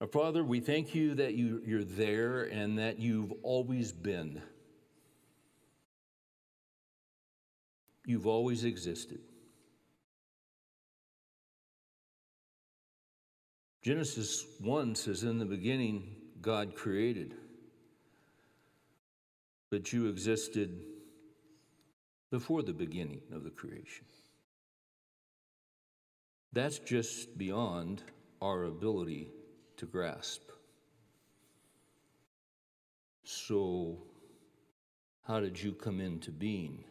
Our Father, we thank you that you, you're there and that you've always been. You've always existed. Genesis 1 says, In the beginning, God created. But you existed before the beginning of the creation. That's just beyond our ability to grasp. So, how did you come into being?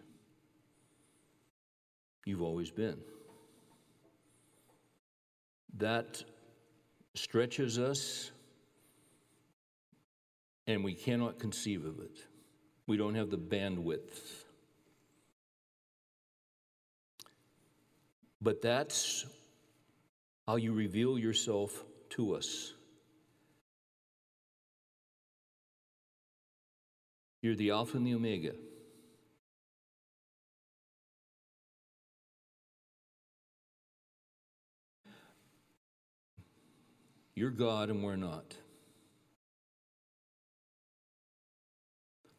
You've always been. That stretches us, and we cannot conceive of it. We don't have the bandwidth. But that's how you reveal yourself to us. You're the Alpha and the Omega. You're God and we're not.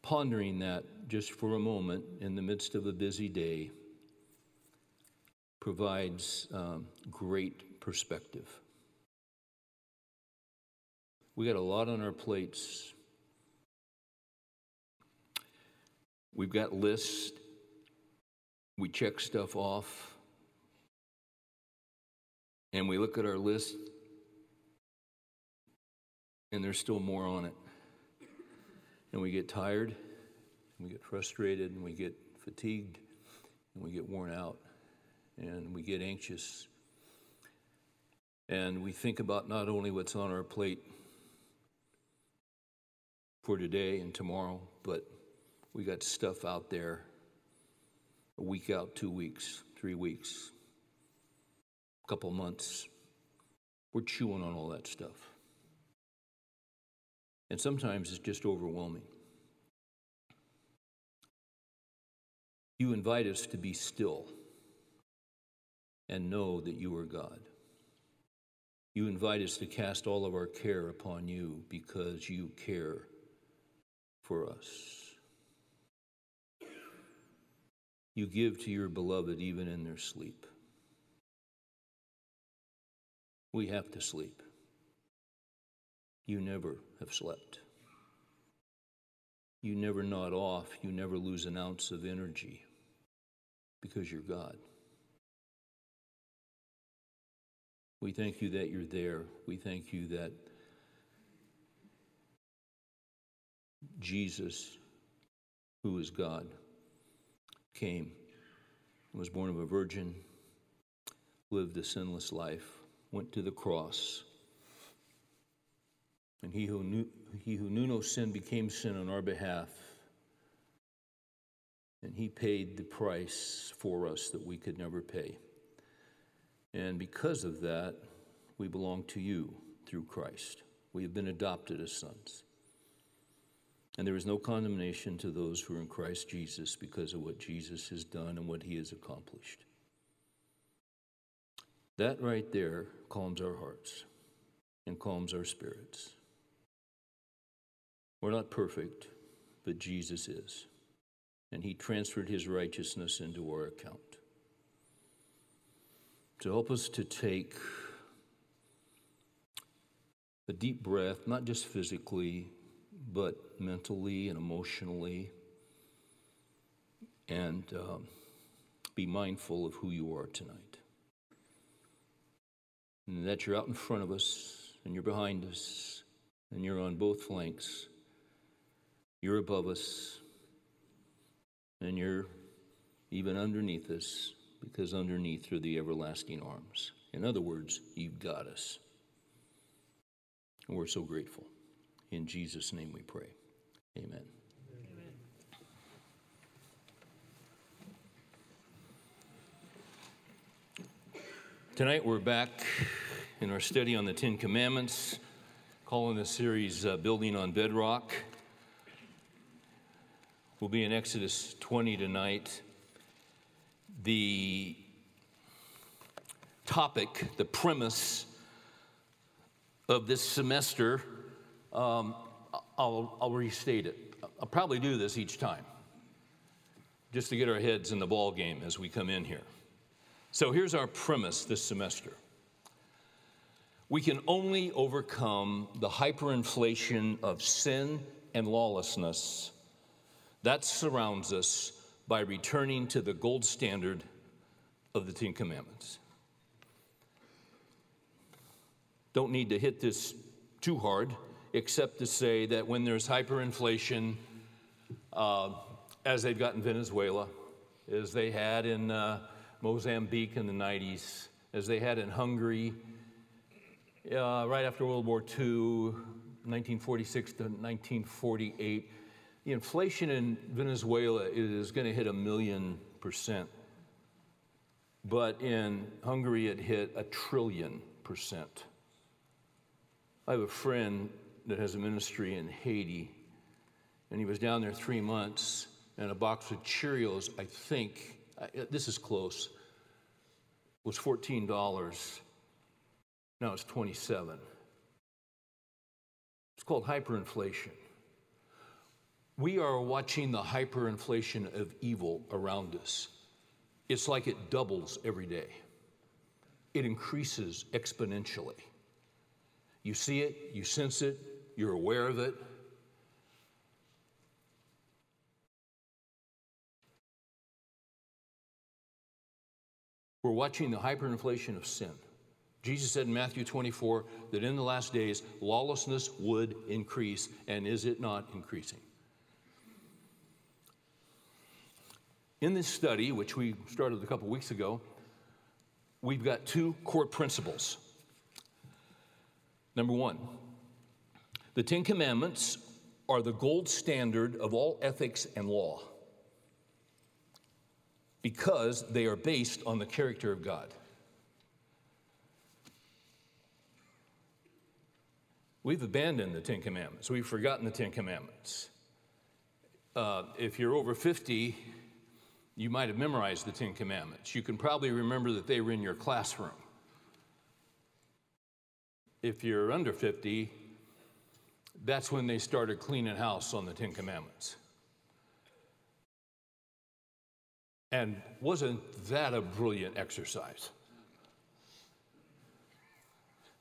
Pondering that just for a moment in the midst of a busy day provides um, great perspective. We got a lot on our plates. We've got lists. We check stuff off. And we look at our list, and there's still more on it. And we get tired, and we get frustrated, and we get fatigued, and we get worn out, and we get anxious. And we think about not only what's on our plate for today and tomorrow, but we got stuff out there a week out, two weeks, three weeks, a couple months. We're chewing on all that stuff. And sometimes it's just overwhelming. You invite us to be still and know that you are God. You invite us to cast all of our care upon you because you care for us. You give to your beloved even in their sleep. We have to sleep. You never have slept. You never nod off. You never lose an ounce of energy because you're God. We thank you that you're there. We thank you that Jesus, who is God, came, was born of a virgin, lived a sinless life, went to the cross. And he who knew, he who knew no sin became sin on our behalf. And he paid the price for us that we could never pay. And because of that, we belong to you through Christ. We have been adopted as sons. And there is no condemnation to those who are in Christ Jesus because of what Jesus has done and what he has accomplished. That right there calms our hearts and calms our spirits. We're not perfect, but Jesus is. And he transferred his righteousness into our account. To help us to take a deep breath, not just physically, but mentally and emotionally, and um, be mindful of who you are tonight. And that you're out in front of us, and you're behind us, and you're on both flanks. You're above us, and you're even underneath us, because underneath are the everlasting arms. In other words, you've got us. And we're so grateful. In Jesus' name we pray. Amen. Tonight we're back in our study on the Ten Commandments, calling the series uh, Building on Bedrock. We'll be in Exodus 20 tonight. The topic, the premise of this semester, um, I'll, I'll restate it. I'll probably do this each time, just to get our heads in the ball game as we come in here. So here's our premise this semester. We can only overcome the hyperinflation of sin and lawlessness that surrounds us by returning to the gold standard of the Ten Commandments. Don't need to hit this too hard, except to say that when there's hyperinflation, uh, as they've got in Venezuela, as they had in uh, Mozambique in the 90s, as they had in Hungary uh, right after World War II, 1946 to 1948, the inflation in Venezuela is going to hit a million percent. But in Hungary, it hit a trillion percent. I have a friend that has a ministry in Haiti, and he was down there three months, and a box of Cheerios, I think, uh, this is close, was $14. Now it's 27. It's called hyperinflation. We are watching the hyperinflation of evil around us. It's like it doubles every day. It increases exponentially. You see it, you sense it, you're aware of it. We're watching the hyperinflation of sin. Jesus said in Matthew 24 that in the last days lawlessness would increase, and is it not increasing? In this study, which we started a couple weeks ago, we've got two core principles. Number one, the Ten Commandments are the gold standard of all ethics and law because they are based on the character of God. We've abandoned the Ten Commandments. We've forgotten the Ten Commandments. Uh, if you're over 50, you might have memorized the Ten Commandments. You can probably remember that they were in your classroom. If you're under 50, that's when they started cleaning house on the Ten Commandments. And wasn't that a brilliant exercise?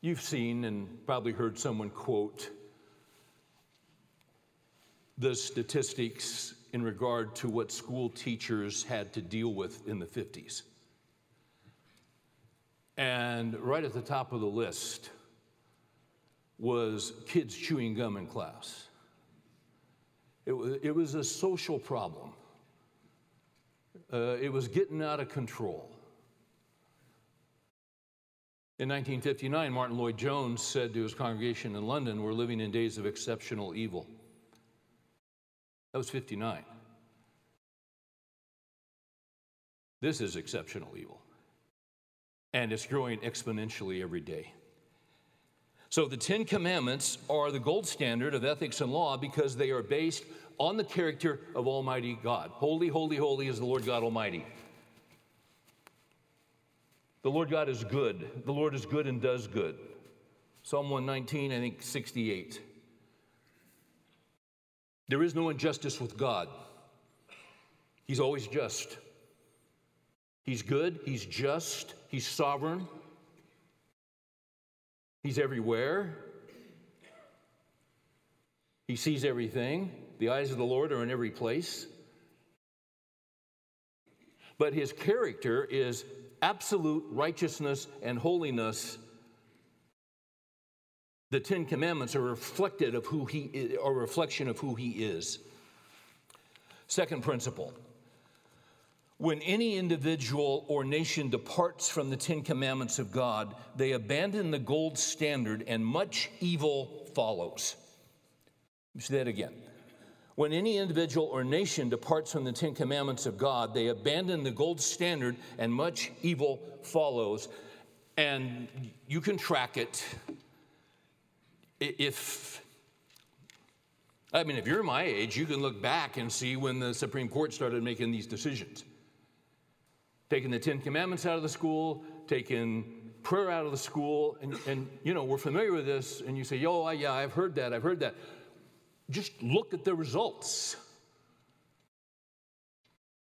You've seen and probably heard someone quote the statistics in regard to what school teachers had to deal with in the 50s. And right at the top of the list was kids chewing gum in class. It was, it was a social problem. Uh, it was getting out of control. In 1959, Martyn Lloyd-Jones said to his congregation in London, We're living in days of exceptional evil. That was 59. This is exceptional evil. And it's growing exponentially every day. So the Ten Commandments are the gold standard of ethics and law because they are based on the character of Almighty God. Holy, holy, holy is the Lord God Almighty. The Lord God is good. The Lord is good and does good. Psalm 119, I think 68. There is no injustice with God. He's always just. He's good, He's just, He's sovereign, He's everywhere. He sees everything. The eyes of the Lord are in every place. But his character is absolute righteousness and holiness. The Ten Commandments are reflected of who he is, a reflection of who he is. Second principle when any individual or nation departs from the Ten Commandments of God, they abandon the gold standard and much evil follows. Say that again. When any individual or nation departs from the Ten Commandments of God, they abandon the gold standard and much evil follows. And you can track it if I mean, if you're my age, you can look back and see when the Supreme Court started making these decisions taking the Ten Commandments out of the school, taking prayer out of the school, and, and you know, we're familiar with this, and you say, yo, yeah, I've heard that, I've heard that. Just look at the results.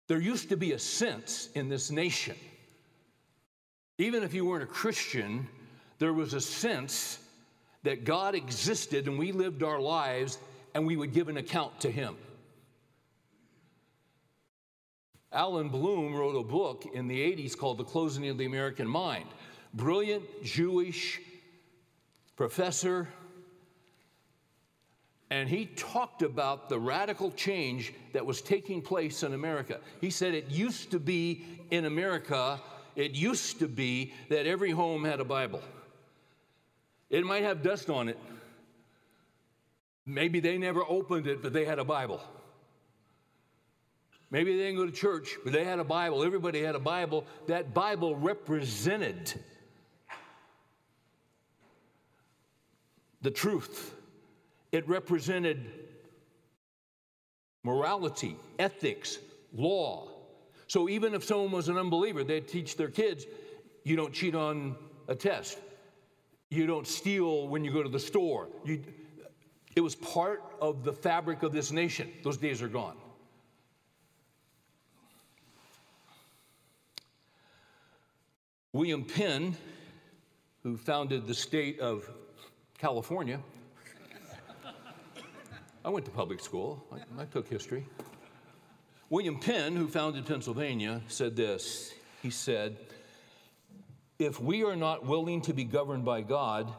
There used to be a sense in this nation, even if you weren't a Christian, there was a sense that God existed and we lived our lives and we would give an account to Him. Allan Bloom wrote a book in the 80s called The Closing of the American Mind. Brilliant Jewish professor. And he talked about the radical change that was taking place in America. He said it used to be in America, it used to be that every home had a Bible. It might have dust on it. Maybe they never opened it, but they had a Bible. Maybe they didn't go to church, but they had a Bible. Everybody had a Bible. That Bible represented the truth, it represented morality, ethics, law. So even if someone was an unbeliever, they'd teach their kids you don't cheat on a test, you don't steal when you go to the store. You, it was part of the fabric of this nation. Those days are gone. William Penn, who founded the state of California, I went to public school, I, I, took history. William Penn, who founded Pennsylvania, said this He said, If we are not willing to be governed by God,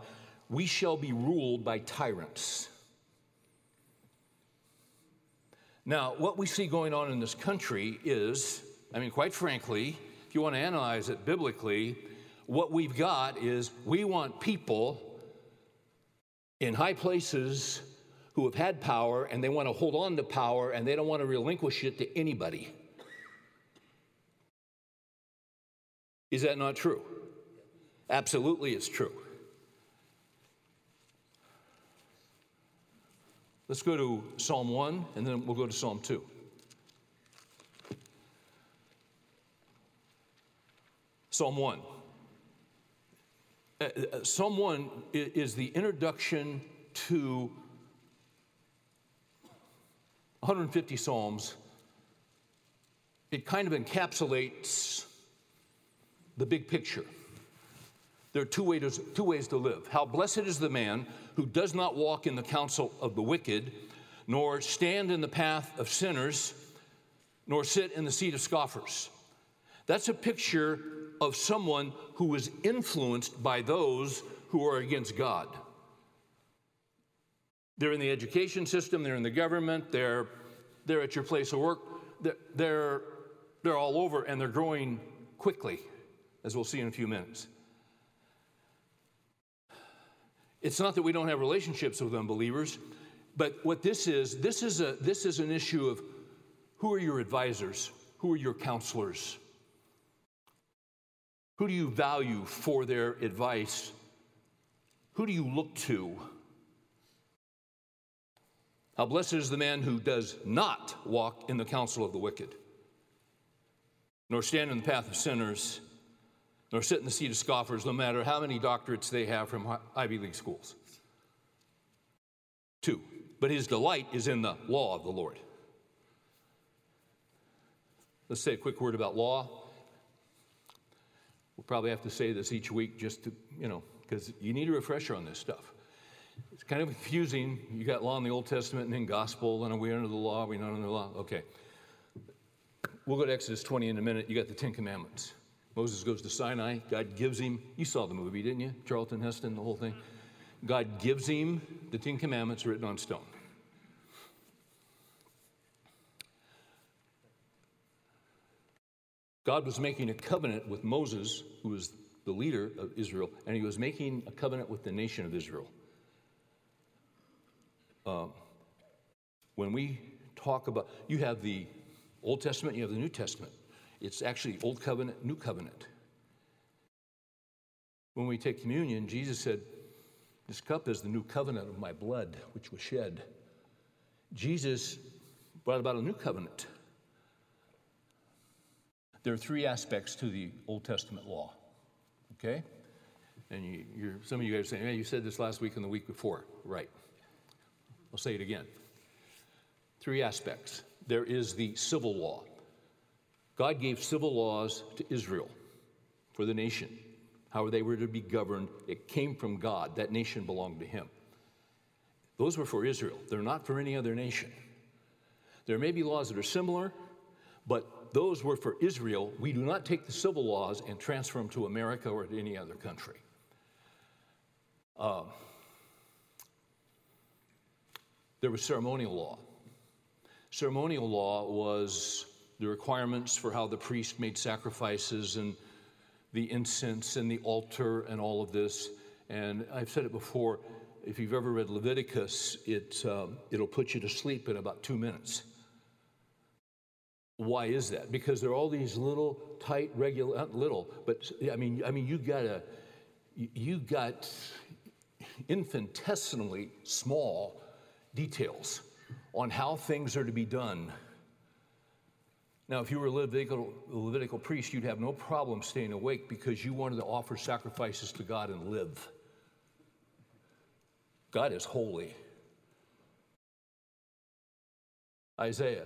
we shall be ruled by tyrants. Now, what we see going on in this country is, I mean, quite frankly, you want to analyze it biblically, what we've got is we want people in high places who have had power and they want to hold on to power and they don't want to relinquish it to anybody. Is that not true? Absolutely, it's true. Let's go to Psalm 1 and then we'll go to Psalm 2. Psalm 1. Uh, uh Psalm 1 is the introduction to 150 Psalms. It kind of encapsulates the big picture. There are two ways, two ways to live. How blessed is the man who does not walk in the counsel of the wicked, nor stand in the path of sinners, nor sit in the seat of scoffers. That's a picture of someone who is influenced by those who are against God. They're in the education system, they're in the government, they're, they're at your place of work, they're, they're, all over and they're growing quickly, as we'll see in a few minutes. It's not that we don't have relationships with unbelievers, but what this is, this is, a, this is an issue of who are your advisors? Who are your counselors? Who do you value for their advice? Who do you look to? How blessed is the man who does not walk in the counsel of the wicked, nor stand in the path of sinners, nor sit in the seat of scoffers, no matter how many doctorates they have from Ivy League schools. Two, but his delight is in the law of the Lord. Let's say a quick word about law. We'll probably have to say this each week just to, you know, because you need a refresher on this stuff. It's kind of confusing. You got law in the Old Testament and then gospel, and are we under the law? Are we not under the law? Okay. We'll go to Exodus 20 in a minute. You got the Ten Commandments. Moses goes to Sinai. God gives him, you saw the movie, didn't you? Charlton Heston, the whole thing. God gives him the Ten Commandments written on stone. God was making a covenant with Moses, who was the leader of Israel, and he was making a covenant with the nation of Israel. Um, when we talk about, you have the Old Testament, you have the New Testament. It's actually Old Covenant, New Covenant. When we take communion, Jesus said, This cup is the new covenant of my blood, which was shed. Jesus brought about a new covenant. There are three aspects to the Old Testament law. Okay? And you, some of you guys are saying, hey, you said this last week and the week before. Right. I'll say it again. Three aspects there is the civil law. God gave civil laws to Israel for the nation, how they were to be governed. It came from God. That nation belonged to Him. Those were for Israel, they're not for any other nation. There may be laws that are similar, but those were for Israel. We do not take the civil laws and transfer them to America or to any other country. Uh, there was ceremonial law. Ceremonial law was the requirements for how the priest made sacrifices and the incense and the altar and all of this. And I've said it before if you've ever read Leviticus, it, um, it'll put you to sleep in about two minutes. Why is that? Because there are all these little, tight, regular, not little, but I mean, I mean, you got a, you got infinitesimally small details on how things are to be done. Now, if you were a Levitical, Levitical priest, you'd have no problem staying awake because you wanted to offer sacrifices to God and live. God is holy. Isaiah.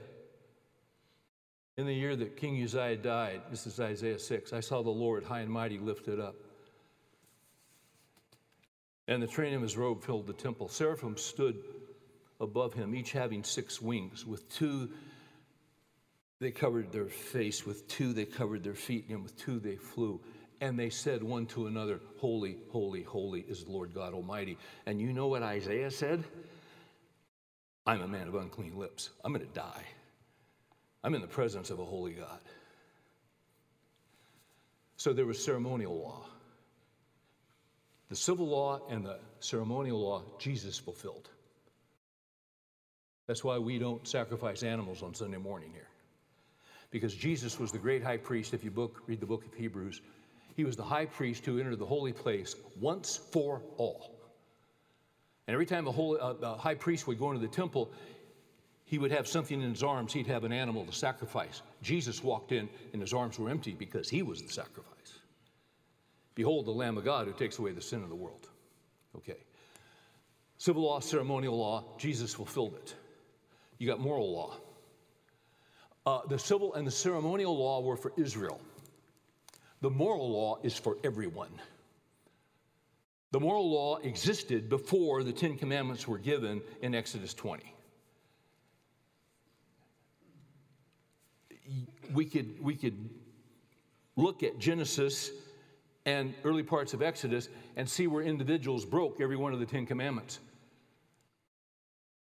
In the year that King Uzziah died, this is Isaiah 6, I saw the Lord high and mighty lifted up. And the train of his robe filled the temple. Seraphim stood above him, each having six wings. With two, they covered their face. With two, they covered their feet. And with two, they flew. And they said one to another, Holy, holy, holy is the Lord God Almighty. And you know what Isaiah said? I'm a man of unclean lips. I'm going to die. I'm in the presence of a holy God. So there was ceremonial law. The civil law and the ceremonial law, Jesus fulfilled. That's why we don't sacrifice animals on Sunday morning here. Because Jesus was the great high priest. If you book, read the book of Hebrews, he was the high priest who entered the holy place once for all. And every time the, holy, the high priest would go into the temple, he would have something in his arms. He'd have an animal to sacrifice. Jesus walked in, and his arms were empty because he was the sacrifice. Behold, the Lamb of God who takes away the sin of the world. Okay. Civil law, ceremonial law, Jesus fulfilled it. You got moral law. Uh, the civil and the ceremonial law were for Israel. The moral law is for everyone. The moral law existed before the Ten Commandments were given in Exodus 20. We could, we could look at Genesis and early parts of Exodus and see where individuals broke every one of the Ten Commandments.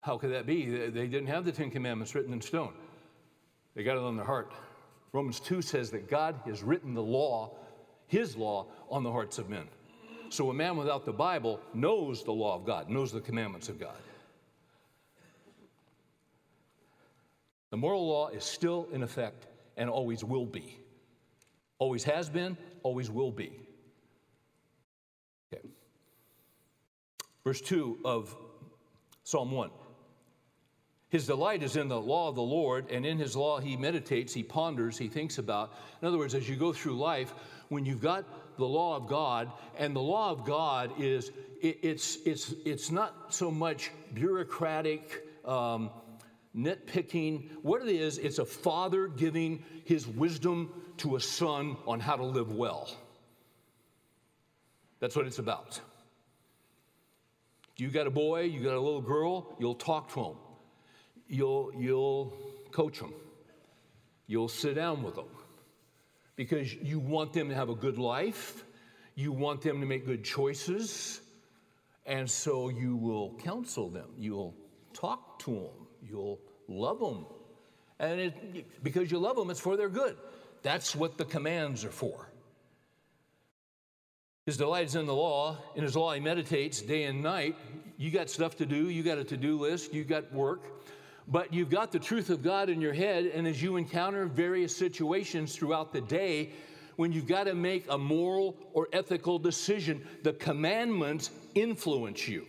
How could that be? They didn't have the Ten Commandments written in stone, they got it on their heart. Romans 2 says that God has written the law, his law, on the hearts of men. So a man without the Bible knows the law of God, knows the commandments of God. The moral law is still in effect and always will be. Always has been, always will be. Okay. Verse 2 of Psalm 1. His delight is in the law of the Lord, and in his law he meditates, he ponders, he thinks about. In other words, as you go through life, when you've got the law of God, and the law of God is, it, it's, it's, it's not so much bureaucratic, um, nitpicking. What it is, it's a father giving his wisdom to a son on how to live well. That's what it's about. You got a boy, you got a little girl, you'll talk to them you'll, you'll coach them, you'll sit down with them because you want them to have a good life, you want them to make good choices, and so you will counsel them, you'll talk to them, you'll love them. And it, because you love them, it's for their good. That's what the commands are for. His delight is in the law. In his law, he meditates day and night. You got stuff to do. You got a to do list. You got work but you've got the truth of God in your head, and as you encounter various situations throughout the day, when you've got to make a moral or ethical decision, the commandments influence you.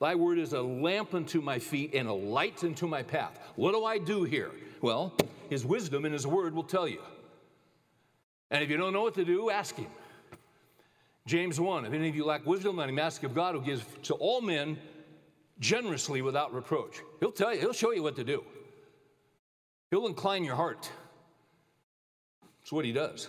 Thy word is a lamp unto my feet and a light unto my path. What do I do here? Well, his wisdom and his word will tell you. And if you don't know what to do, ask him. James 1 If any of you lack wisdom, let him ask of God who gives to all men generously without reproach. He'll tell you, he'll show you what to do. He'll incline your heart. That's what he does.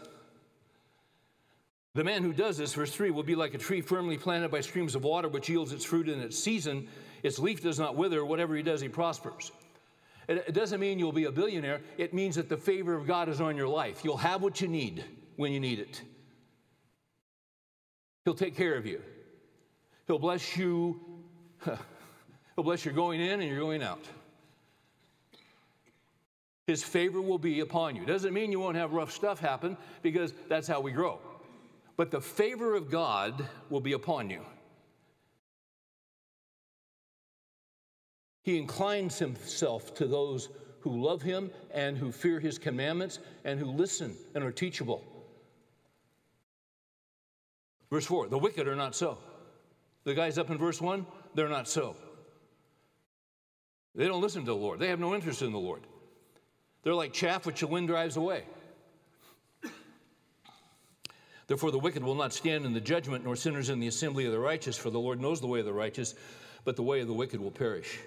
The man who does this, verse 3, will be like a tree firmly planted by streams of water, which yields its fruit in its season. Its leaf does not wither. Whatever he does, he prospers. It doesn't mean you'll be a billionaire. It means that the favor of God is on your life. You'll have what you need when you need it. He'll take care of you. He'll bless you. He'll bless your going in and your going out. His favor will be upon you. Doesn't mean you won't have rough stuff happen because that's how we grow. But the favor of God will be upon you. He inclines himself to those who love him and who fear his commandments and who listen and are teachable. Verse 4 the wicked are not so. The guys up in verse 1, they're not so. They don't listen to the Lord, they have no interest in the Lord. They're like chaff which the wind drives away. Therefore, the wicked will not stand in the judgment, nor sinners in the assembly of the righteous, for the Lord knows the way of the righteous, but the way of the wicked will perish.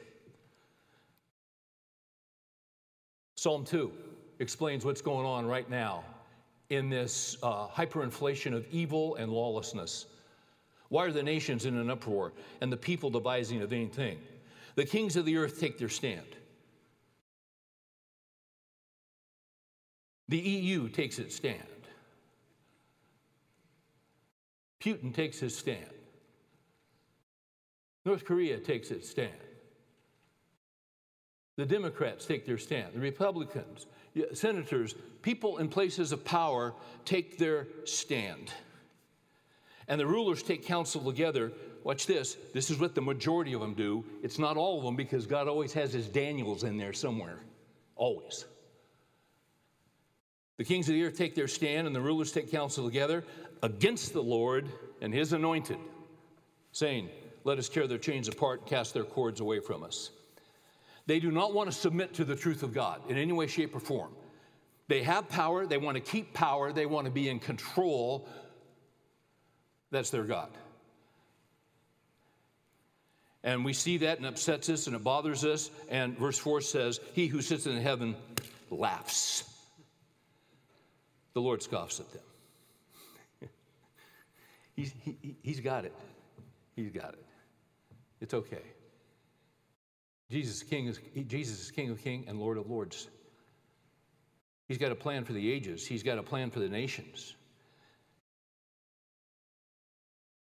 Psalm 2 explains what's going on right now in this uh, hyperinflation of evil and lawlessness. Why are the nations in an uproar and the people devising a vain thing? The kings of the earth take their stand. The EU takes its stand. Putin takes his stand. North Korea takes its stand. The Democrats take their stand. The Republicans, senators, people in places of power take their stand. And the rulers take counsel together. Watch this. This is what the majority of them do. It's not all of them because God always has his Daniels in there somewhere. Always. The kings of the earth take their stand, and the rulers take counsel together against the Lord and his anointed, saying, Let us tear their chains apart and cast their cords away from us. They do not want to submit to the truth of God in any way, shape, or form. They have power, they want to keep power, they want to be in control. That's their God. And we see that and upsets us and it bothers us. And verse 4 says, He who sits in heaven laughs. The Lord scoffs at them. He's, he, he's got it. He's got it. It's okay. Jesus, King is, Jesus is King of Kings and Lord of Lords. He's got a plan for the ages, He's got a plan for the nations.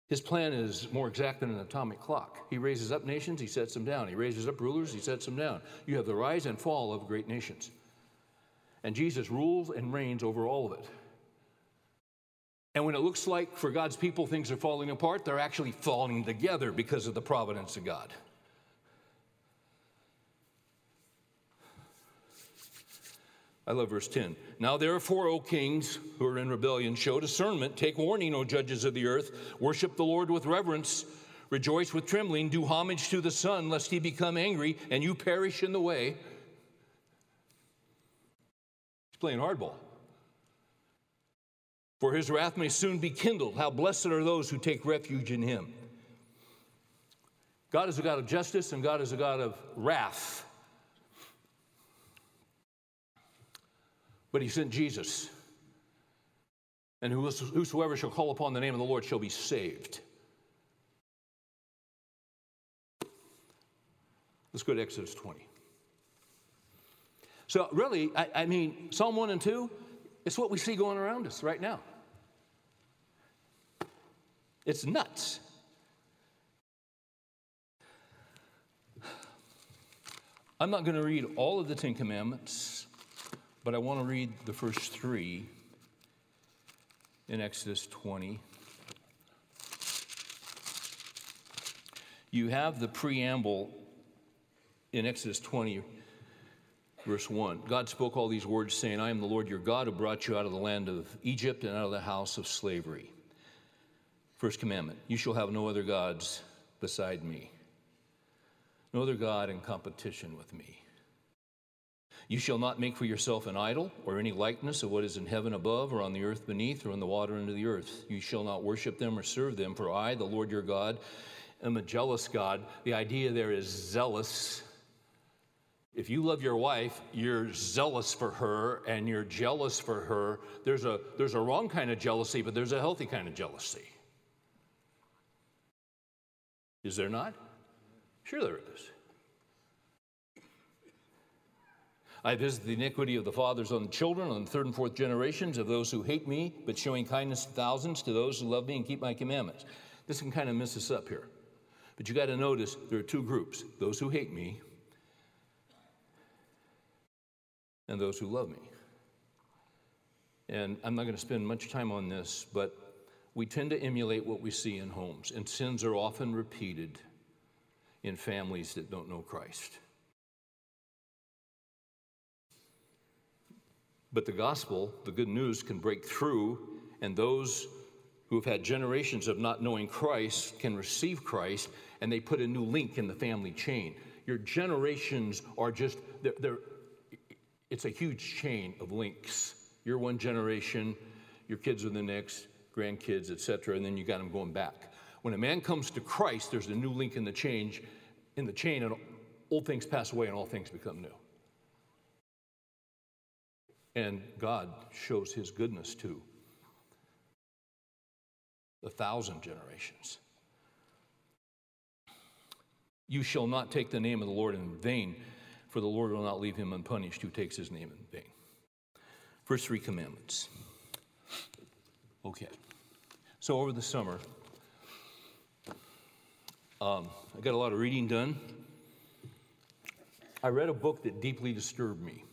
His plan is more exact than an atomic clock. He raises up nations, he sets them down. He raises up rulers, he sets them down. You have the rise and fall of great nations. And Jesus rules and reigns over all of it. And when it looks like for God's people things are falling apart, they're actually falling together because of the providence of God. I love verse 10. Now therefore, O kings who are in rebellion, show discernment, take warning, O judges of the earth, worship the Lord with reverence, rejoice with trembling, do homage to the Son, lest he become angry and you perish in the way. He's playing hardball. For his wrath may soon be kindled. How blessed are those who take refuge in him. God is a God of justice and God is a God of wrath. But he sent Jesus. And whosoever shall call upon the name of the Lord shall be saved. Let's go to Exodus 20. So, really, I, I, mean, Psalm 1 and 2, it's what we see going around us right now. It's nuts. I'm not going to read all of the Ten Commandments but I want to read the first three in Exodus 20. You have the preamble in Exodus 20, verse 1. God spoke all these words, saying, I am the Lord your God who brought you out of the land of Egypt and out of the house of slavery. First commandment You shall have no other gods beside me, no other God in competition with me. You shall not make for yourself an idol or any likeness of what is in heaven above or on the earth beneath or in the water under the earth. You shall not worship them or serve them, for I, the Lord your God, am a jealous God. The idea there is zealous. If you love your wife, you're zealous for her and you're jealous for her. There's a, there's a wrong kind of jealousy, but there's a healthy kind of jealousy. Is there not? Sure, there is. I visit the iniquity of the fathers on the children, on the third and fourth generations of those who hate me, but showing kindness to thousands to those who love me and keep my commandments. This can kind of mess us up here. But you got to notice there are two groups those who hate me and those who love me. And I'm not going to spend much time on this, but we tend to emulate what we see in homes, and sins are often repeated in families that don't know Christ. But the gospel, the good news, can break through, and those who have had generations of not knowing Christ can receive Christ, and they put a new link in the family chain. Your generations are just, they're, they're, it's a huge chain of links. You're one generation, your kids are the next, grandkids, etc., and then you got them going back. When a man comes to Christ, there's a new link in the change, in the chain, and old things pass away and all things become new. And God shows his goodness to a thousand generations. You shall not take the name of the Lord in vain, for the Lord will not leave him unpunished who takes his name in vain. First three commandments. Okay. So over the summer, um, I got a lot of reading done. I read a book that deeply disturbed me.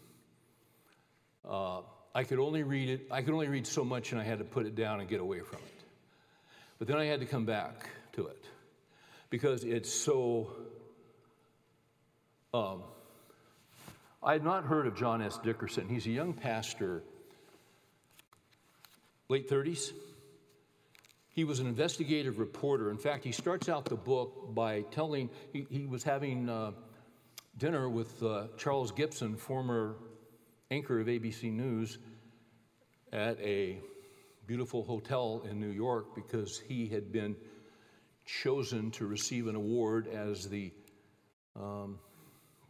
Uh, I could only read it, I could only read so much and I had to put it down and get away from it. But then I had to come back to it because it's so. Um, I had not heard of John S. Dickerson. He's a young pastor, late 30s. He was an investigative reporter. In fact, he starts out the book by telling, he, he was having uh, dinner with uh, Charles Gibson, former anchor of ABC News at a beautiful hotel in New York because he had been chosen to receive an award as the um,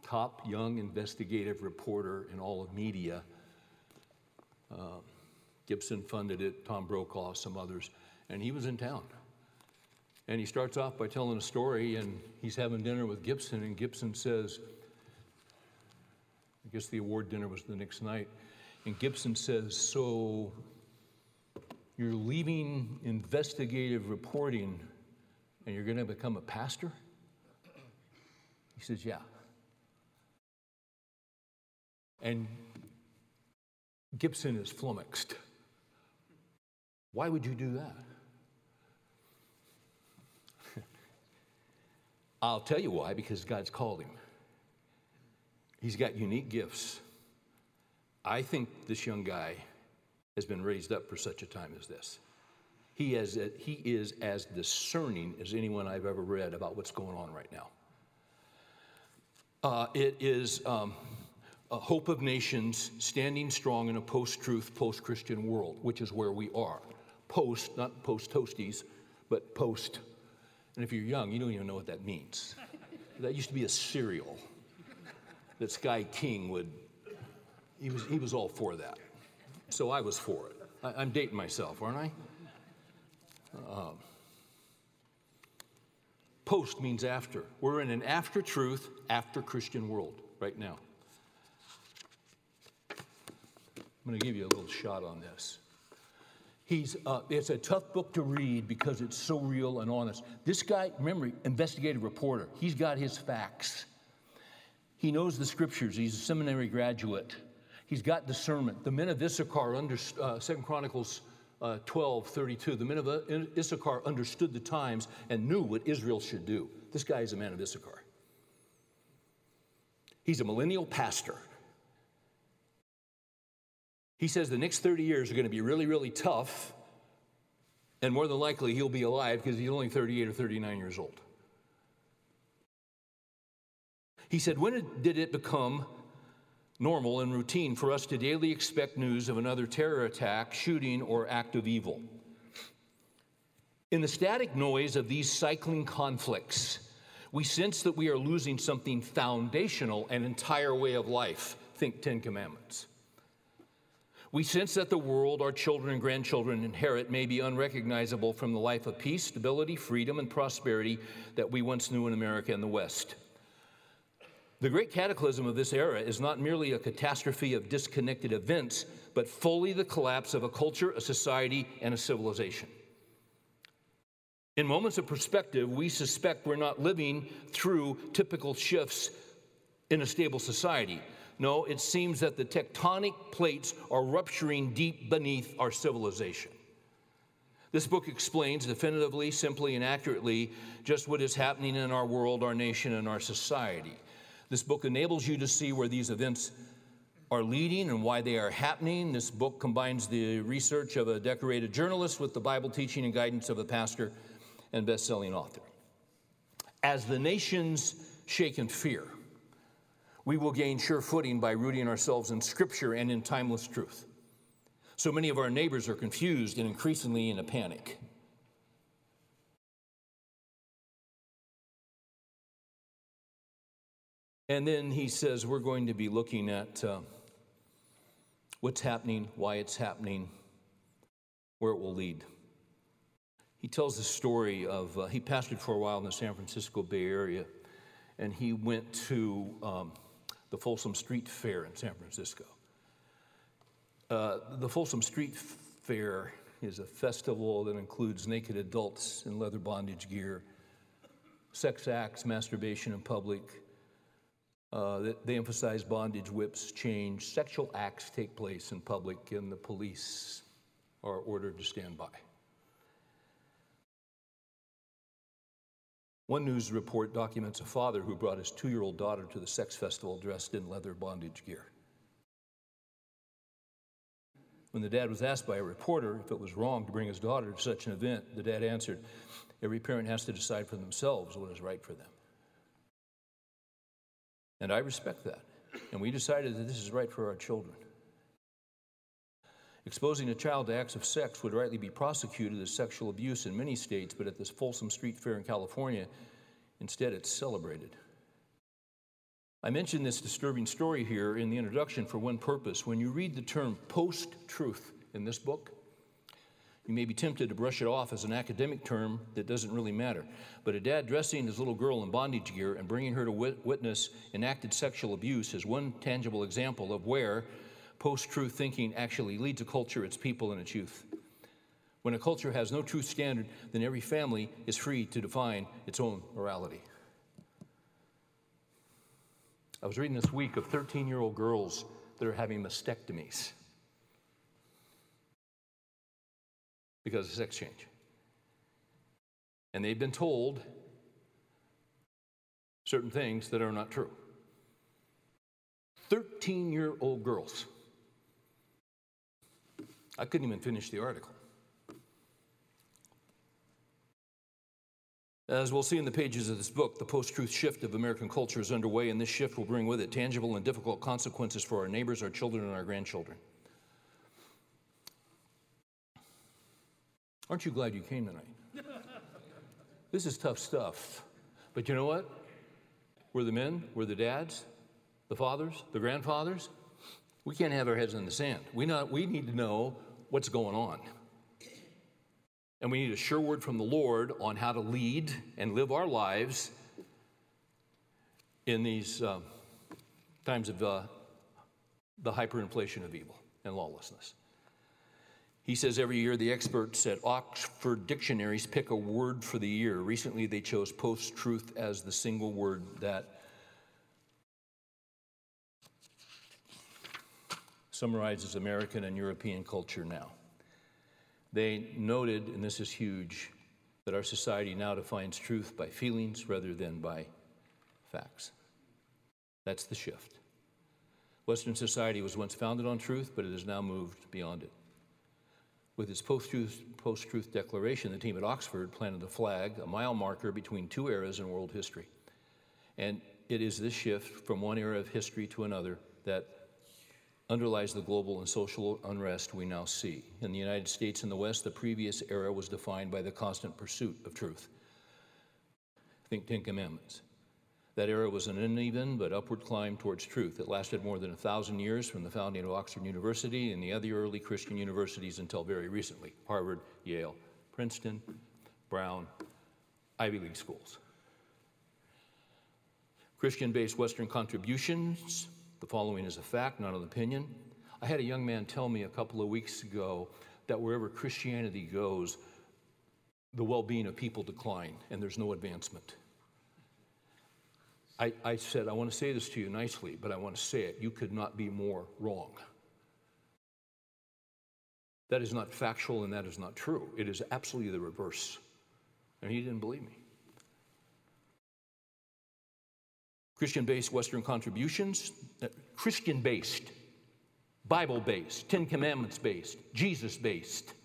top young investigative reporter in all of media. Uh, Gibson funded it, Tom Brokaw, some others, and he was in town. And he starts off by telling a story, and he's having dinner with Gibson, and Gibson says, I guess the award dinner was the next night. And Gibson says, So you're leaving investigative reporting and you're going to become a pastor? He says, Yeah. And Gibson is flummoxed. Why would you do that? I'll tell you why, because God's called him. He's got unique gifts. I think this young guy has been raised up for such a time as this. He, has, he is as discerning as anyone I've ever read about what's going on right now. Uh, it is um, a hope of nations standing strong in a post truth, post Christian world, which is where we are. Post, not post toasties, but post. And if you're young, you don't even know what that means. That used to be a cereal that Sky King would, he was, he was all for that. So I was for it. I, am dating myself, aren't I? Um, post means after. We're in an after truth, after Christian world right now. I'm going to give you a little shot on this. He's, uh, it's a tough book to read because it's so real and honest. This guy, remember, investigative reporter, he's got his facts. He knows the scriptures. He's a seminary graduate. He's got discernment. The men of Issachar, under, uh, 2 Chronicles uh, 12, 32, the men of uh, Issachar understood the times and knew what Israel should do. This guy is a man of Issachar. He's a millennial pastor. He says the next 30 years are going to be really, really tough, and more than likely he'll be alive because he's only 38 or 39 years old. He said, When did it become normal and routine for us to daily expect news of another terror attack, shooting, or act of evil. In the static noise of these cycling conflicts, we sense that we are losing something foundational, an entire way of life. Think Ten Commandments. We sense that the world our children and grandchildren inherit may be unrecognizable from the life of peace, stability, freedom, and prosperity that we once knew in America and the West. The great cataclysm of this era is not merely a catastrophe of disconnected events, but fully the collapse of a culture, a society, and a civilization. In moments of perspective, we suspect we're not living through typical shifts in a stable society. No, it seems that the tectonic plates are rupturing deep beneath our civilization. This book explains definitively, simply, and accurately just what is happening in our world, our nation, and our society. This book enables you to see where these events are leading and why they are happening. This book combines the research of a decorated journalist with the Bible teaching and guidance of a pastor and best-selling author. As the nations shake in fear, we will gain sure footing by rooting ourselves in Scripture and in timeless truth. So many of our neighbors are confused and increasingly in a panic. And then he says, We're going to be looking at uh, what's happening, why it's happening, where it will lead. He tells the story of, uh, he pastored for a while in the San Francisco Bay Area, and he went to um, the Folsom Street Fair in San Francisco. Uh, the Folsom Street Fair is a festival that includes naked adults in leather bondage gear, sex acts, masturbation in public, uh, they emphasize bondage, whips, change. Sexual acts take place in public, and the police are ordered to stand by. One news report documents a father who brought his two year old daughter to the sex festival dressed in leather bondage gear. When the dad was asked by a reporter if it was wrong to bring his daughter to such an event, the dad answered, Every parent has to decide for themselves what is right for them. And I respect that. And we decided that this is right for our children. Exposing a child to acts of sex would rightly be prosecuted as sexual abuse in many states, but at this Folsom Street Fair in California, instead it's celebrated. I mention this disturbing story here in the introduction for one purpose. When you read the term post truth in this book, you may be tempted to brush it off as an academic term that doesn't really matter. But a dad dressing his little girl in bondage gear and bringing her to wit- witness enacted sexual abuse is one tangible example of where post truth thinking actually leads a culture, its people, and its youth. When a culture has no truth standard, then every family is free to define its own morality. I was reading this week of 13 year old girls that are having mastectomies. because of sex change. And they've been told certain things that are not true. 13 year old girls. I couldn't even finish the article. As we'll see in the pages of this book, the post truth shift of American culture is underway, and this shift will bring with it tangible and difficult consequences for our neighbors, our children, and our grandchildren. Aren't you glad you came tonight? this is tough stuff. But you know what? We're the men, we're the dads, the fathers, the grandfathers. We can't have our heads in the sand. We, not, we need to know what's going on. And we need a sure word from the Lord on how to lead and live our lives in these uh, times of uh, the hyperinflation of evil and lawlessness. He says every year the experts at Oxford dictionaries pick a word for the year. Recently they chose post truth as the single word that summarizes American and European culture now. They noted, and this is huge, that our society now defines truth by feelings rather than by facts. That's the shift. Western society was once founded on truth, but it has now moved beyond it. With its post-truth, post-truth declaration, the team at Oxford planted a flag, a mile marker between two eras in world history. And it is this shift from one era of history to another that underlies the global and social unrest we now see. In the United States and the West, the previous era was defined by the constant pursuit of truth. Think Ten Commandments. That era was an uneven but upward climb towards truth. It lasted more than a thousand years from the founding of Oxford University and the other early Christian universities until very recently Harvard, Yale, Princeton, Brown, Ivy League schools. Christian based Western contributions, the following is a fact, not an opinion. I had a young man tell me a couple of weeks ago that wherever Christianity goes, the well being of people decline and there's no advancement. I, I said, I want to say this to you nicely, but I want to say it. You could not be more wrong. That is not factual and that is not true. It is absolutely the reverse. And he didn't believe me. Christian based Western contributions, uh, Christian based, Bible based, Ten Commandments based, Jesus based.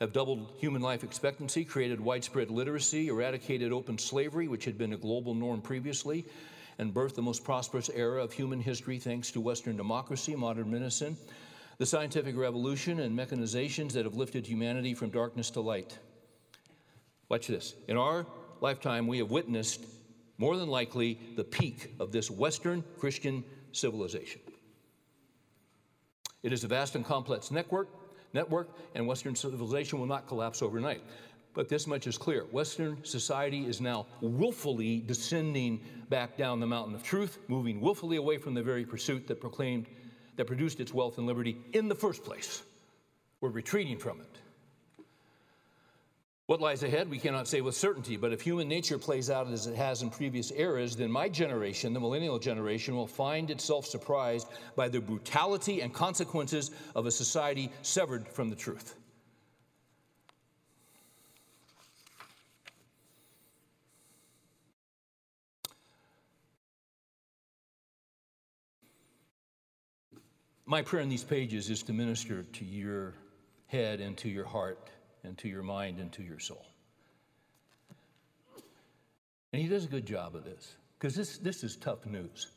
have doubled human life expectancy, created widespread literacy, eradicated open slavery, which had been a global norm previously, and birthed the most prosperous era of human history thanks to Western democracy, modern medicine, the scientific revolution, and mechanizations that have lifted humanity from darkness to light. Watch this. In our lifetime, we have witnessed, more than likely, the peak of this Western Christian civilization. It is a vast and complex network network, and Western civilization will not collapse overnight. But this much is clear Western society is now willfully descending back down the mountain of truth, moving willfully away from the very pursuit that proclaimed, that produced its wealth and liberty in the first place. We're retreating from it. What lies ahead, we cannot say with certainty, but if human nature plays out as it has in previous eras, then my generation, the millennial generation, will find itself surprised by the brutality and consequences of a society severed from the truth. My prayer in these pages is to minister to your head and to your heart and to your mind and to your soul. And he does a good job of this because this, this is tough news.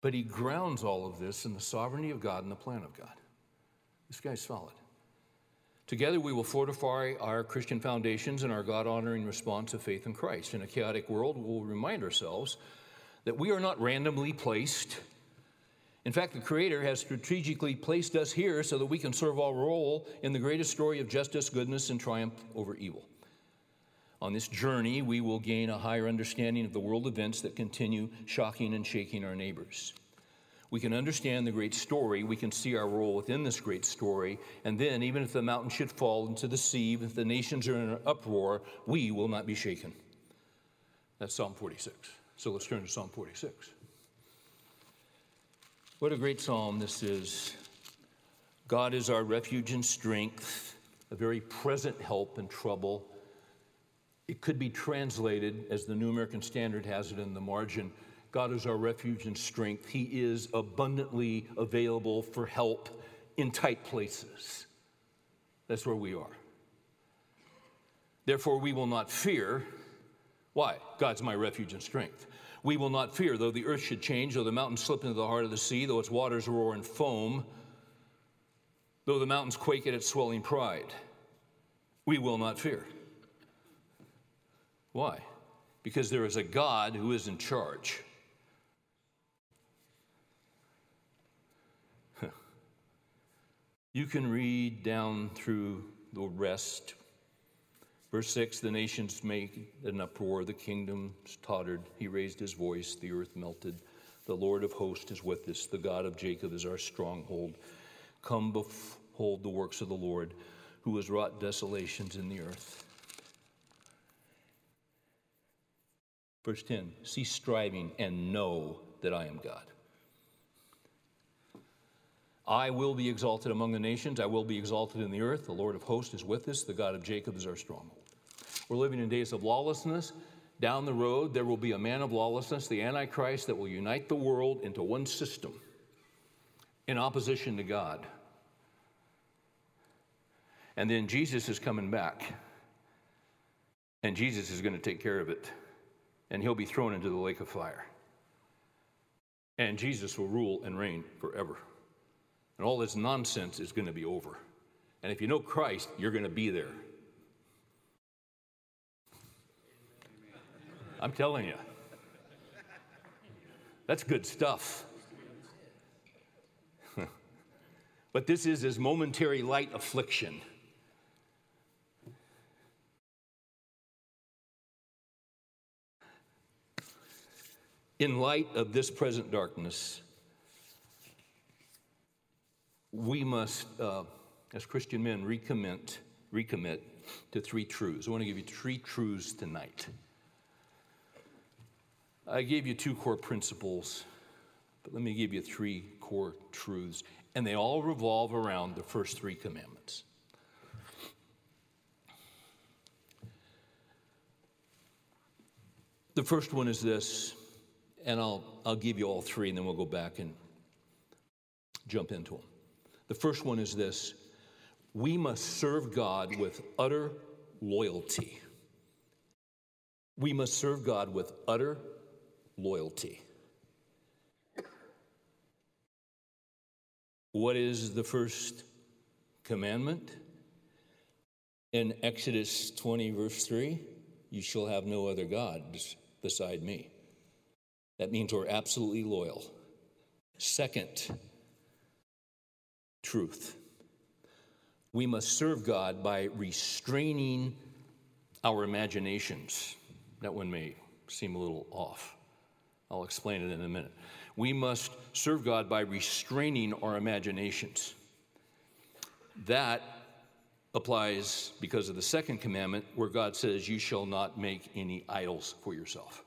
But he grounds all of this in the sovereignty of God and the plan of God. This guy's solid. Together, we will fortify our Christian foundations and our God honoring response of faith in Christ. In a chaotic world, we'll remind ourselves that we are not randomly placed in fact, the Creator has strategically placed us here so that we can serve our role in the greatest story of justice, goodness, and triumph over evil. On this journey, we will gain a higher understanding of the world events that continue shocking and shaking our neighbors. We can understand the great story, we can see our role within this great story, and then, even if the mountain should fall into the sea, if the nations are in an uproar, we will not be shaken. That's Psalm 46. So let's turn to Psalm 46. What a great psalm this is. God is our refuge and strength, a very present help in trouble. It could be translated, as the New American Standard has it in the margin God is our refuge and strength. He is abundantly available for help in tight places. That's where we are. Therefore, we will not fear. Why? God's my refuge and strength. We will not fear, though the earth should change, though the mountains slip into the heart of the sea, though its waters roar and foam, though the mountains quake at its swelling pride. We will not fear. Why? Because there is a God who is in charge. You can read down through the rest Verse 6 The nations made an uproar, the kingdoms tottered. He raised his voice, the earth melted. The Lord of hosts is with us, the God of Jacob is our stronghold. Come behold the works of the Lord, who has wrought desolations in the earth. Verse 10 Cease striving and know that I am God. I will be exalted among the nations. I will be exalted in the earth. The Lord of hosts is with us. The God of Jacob is our stronghold. We're living in days of lawlessness. Down the road, there will be a man of lawlessness, the Antichrist, that will unite the world into one system in opposition to God. And then Jesus is coming back. And Jesus is going to take care of it. And he'll be thrown into the lake of fire. And Jesus will rule and reign forever. And all this nonsense is going to be over. And if you know Christ, you're going to be there. I'm telling you. That's good stuff. but this is his momentary light affliction. In light of this present darkness, we must, uh, as Christian men, recommit, recommit to three truths. I want to give you three truths tonight. I gave you two core principles, but let me give you three core truths, and they all revolve around the first three commandments. The first one is this, and I'll, I'll give you all three, and then we'll go back and jump into them. The first one is this we must serve God with utter loyalty. We must serve God with utter loyalty. What is the first commandment? In Exodus 20, verse 3, you shall have no other gods beside me. That means we're absolutely loyal. Second truth we must serve God by restraining our imaginations. That one may seem a little off. I'll explain it in a minute. We must serve God by restraining our imaginations. That applies because of the second commandment, where God says, You shall not make any idols for yourself.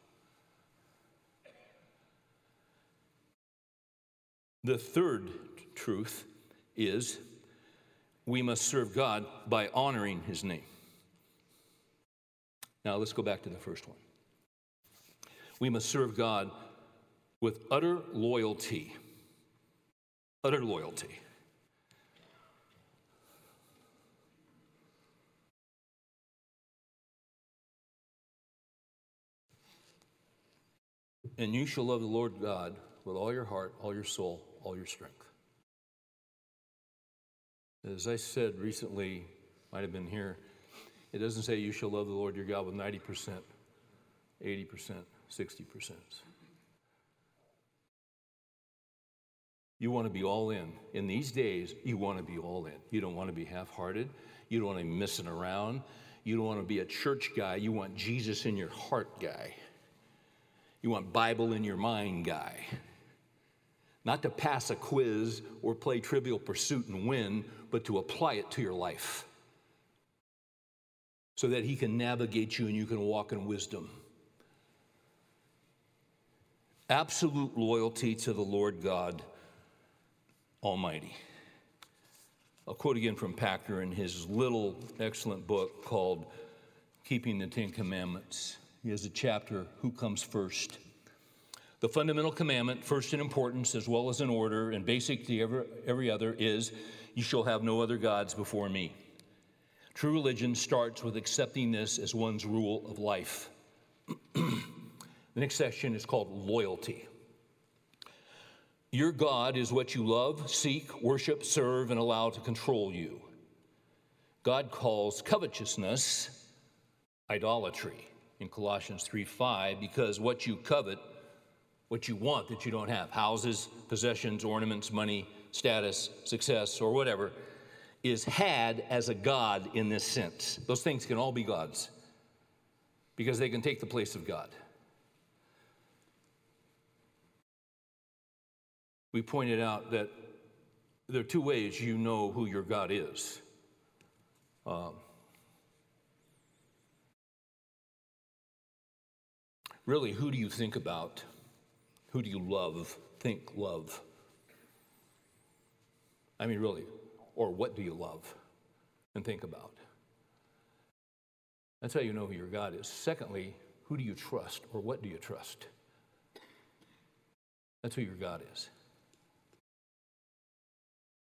The third truth is we must serve God by honoring his name. Now let's go back to the first one. We must serve God with utter loyalty. Utter loyalty. And you shall love the Lord God with all your heart, all your soul, all your strength. As I said recently, might have been here, it doesn't say you shall love the Lord your God with 90%, 80%, 60%. You want to be all in. In these days, you want to be all in. You don't want to be half hearted. You don't want to be messing around. You don't want to be a church guy. You want Jesus in your heart guy. You want Bible in your mind guy. Not to pass a quiz or play trivial pursuit and win, but to apply it to your life so that He can navigate you and you can walk in wisdom. Absolute loyalty to the Lord God Almighty. I'll quote again from Packer in his little excellent book called Keeping the Ten Commandments. He has a chapter, Who Comes First? The fundamental commandment, first in importance as well as in order and basic to every, every other, is You shall have no other gods before me. True religion starts with accepting this as one's rule of life. the next section is called loyalty. Your God is what you love, seek, worship, serve, and allow to control you. God calls covetousness idolatry in Colossians 3 5, because what you covet, what you want that you don't have houses, possessions, ornaments, money, status, success, or whatever is had as a God in this sense. Those things can all be gods because they can take the place of God. We pointed out that there are two ways you know who your God is. Um, really, who do you think about? Who do you love? Think love. I mean, really, or what do you love and think about? That's how you know who your God is. Secondly, who do you trust or what do you trust? That's who your God is.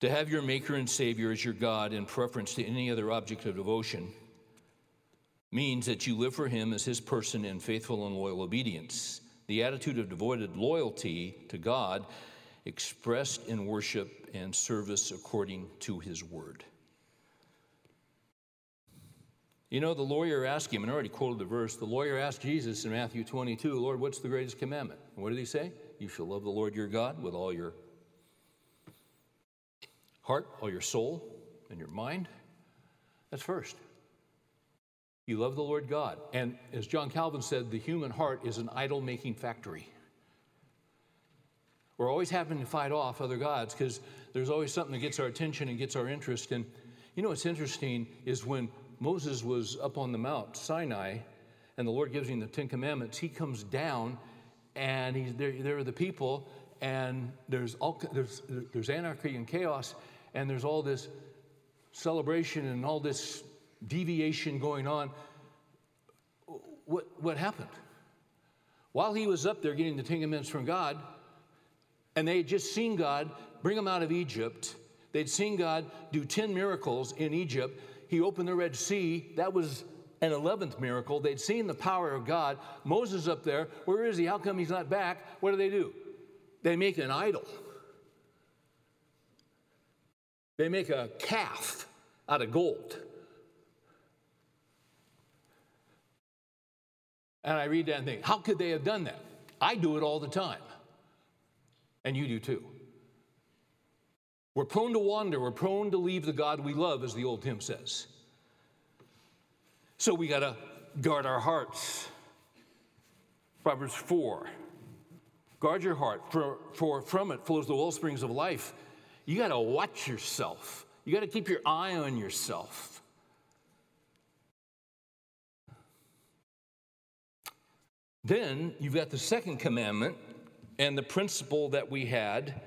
To have your Maker and Savior as your God in preference to any other object of devotion means that you live for Him as His person in faithful and loyal obedience. The attitude of devoted loyalty to God expressed in worship and service according to his word. You know, the lawyer asked him, and I already quoted the verse, the lawyer asked Jesus in Matthew 22, Lord, what's the greatest commandment? And what did he say? You shall love the Lord your God with all your heart, all your soul, and your mind. That's first. You love the Lord God. And as John Calvin said, the human heart is an idol making factory. We're always having to fight off other gods because there's always something that gets our attention and gets our interest. And you know what's interesting is when Moses was up on the Mount Sinai and the Lord gives him the Ten Commandments, he comes down and he's there, there are the people, and there's, all, there's, there's anarchy and chaos, and there's all this celebration and all this deviation going on. What, what happened? While he was up there getting the Ten Commandments from God, and they had just seen God bring them out of Egypt, they'd seen God do 10 miracles in Egypt he opened the Red Sea. That was an 11th miracle. They'd seen the power of God. Moses up there, where is he? How come he's not back? What do they do? They make an idol. They make a calf out of gold. And I read that and think, how could they have done that? I do it all the time. And you do too. We're prone to wander. We're prone to leave the God we love, as the old hymn says. So we got to guard our hearts. Proverbs 4. Guard your heart, for, for from it flows the well springs of life. You got to watch yourself. You got to keep your eye on yourself. Then you've got the second commandment and the principle that we had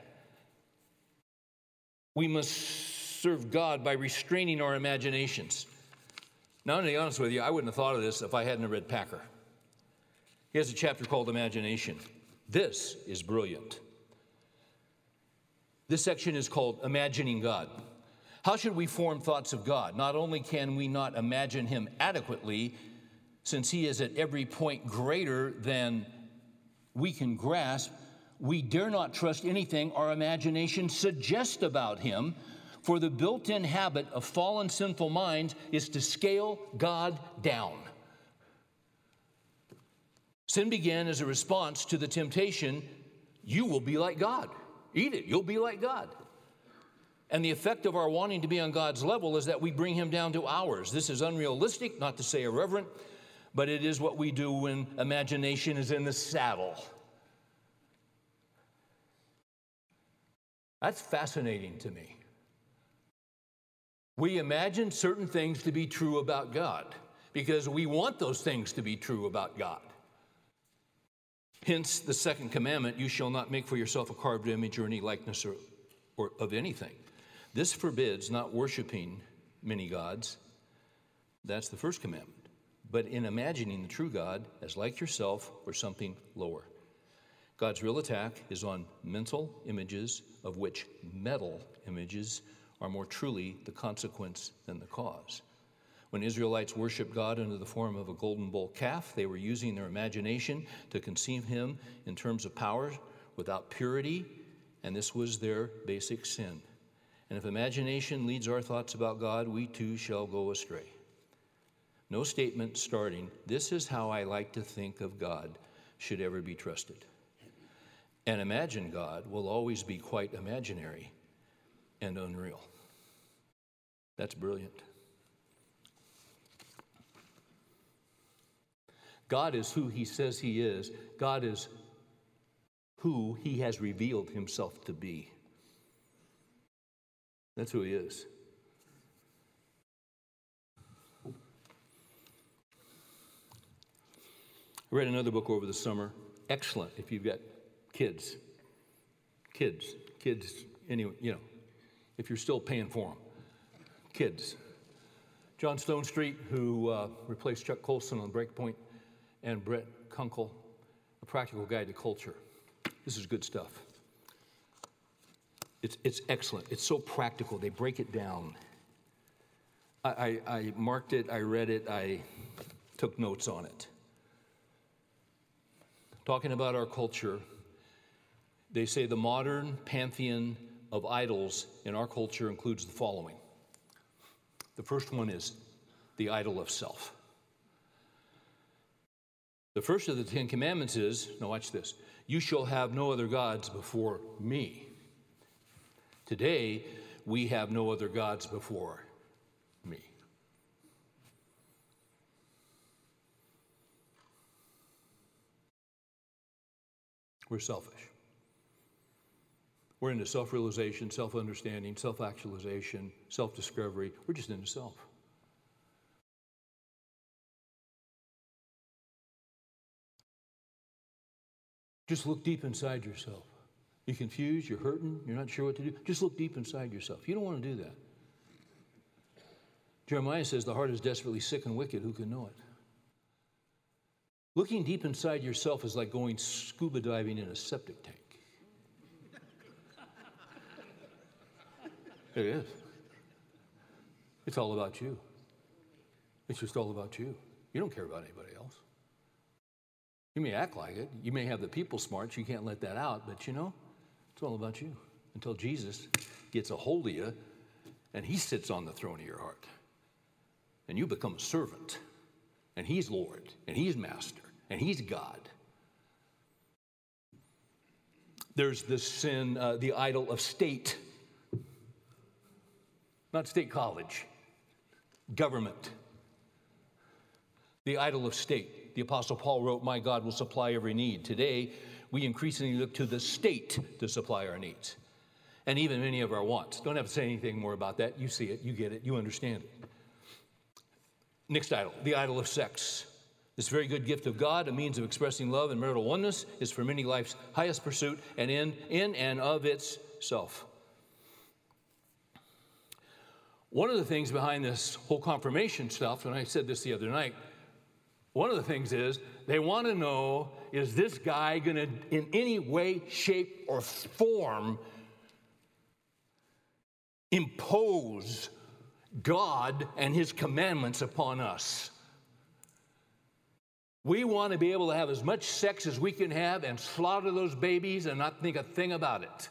we must serve God by restraining our imaginations. Now, to be honest with you, I wouldn't have thought of this if I hadn't read Packer. He has a chapter called Imagination. This is brilliant. This section is called Imagining God. How should we form thoughts of God? Not only can we not imagine Him adequately, since He is at every point greater than we can grasp, we dare not trust anything our imagination suggests about him, for the built in habit of fallen sinful minds is to scale God down. Sin began as a response to the temptation you will be like God. Eat it, you'll be like God. And the effect of our wanting to be on God's level is that we bring him down to ours. This is unrealistic, not to say irreverent, but it is what we do when imagination is in the saddle. That's fascinating to me. We imagine certain things to be true about God because we want those things to be true about God. Hence, the second commandment you shall not make for yourself a carved image or any likeness or, or of anything. This forbids not worshiping many gods. That's the first commandment. But in imagining the true God as like yourself or something lower. God's real attack is on mental images, of which metal images are more truly the consequence than the cause. When Israelites worshiped God under the form of a golden bull calf, they were using their imagination to conceive him in terms of power without purity, and this was their basic sin. And if imagination leads our thoughts about God, we too shall go astray. No statement starting, This is how I like to think of God, should ever be trusted. And imagine God will always be quite imaginary and unreal. That's brilliant. God is who he says he is. God is who he has revealed himself to be. That's who he is. I read another book over the summer. Excellent if you've got kids, kids, kids, anyway, you know, if you're still paying for them, kids. John Stonestreet, who uh, replaced Chuck Colson on Breakpoint, and Brett Kunkle, A Practical Guide to Culture. This is good stuff. It's, it's excellent. It's so practical. They break it down. I, I, I marked it, I read it, I took notes on it. talking about our culture, they say the modern pantheon of idols in our culture includes the following. The first one is the idol of self. The first of the Ten Commandments is now, watch this you shall have no other gods before me. Today, we have no other gods before me. We're selfish. We're into self realization, self understanding, self actualization, self discovery. We're just into self. Just look deep inside yourself. You're confused, you're hurting, you're not sure what to do. Just look deep inside yourself. You don't want to do that. Jeremiah says, The heart is desperately sick and wicked. Who can know it? Looking deep inside yourself is like going scuba diving in a septic tank. it is. It's all about you. It's just all about you. You don't care about anybody else. You may act like it. You may have the people smarts. You can't let that out. But you know, it's all about you until Jesus gets a hold of you and he sits on the throne of your heart. And you become a servant. And he's Lord. And he's master. And he's God. There's this sin, uh, the idol of state. Not state college, government. The idol of state. The Apostle Paul wrote, My God will supply every need. Today, we increasingly look to the state to supply our needs and even many of our wants. Don't have to say anything more about that. You see it, you get it, you understand it. Next idol, the idol of sex. This very good gift of God, a means of expressing love and marital oneness, is for many life's highest pursuit and in, in and of itself. One of the things behind this whole confirmation stuff, and I said this the other night, one of the things is they want to know is this guy going to, in any way, shape, or form, impose God and his commandments upon us? We want to be able to have as much sex as we can have and slaughter those babies and not think a thing about it.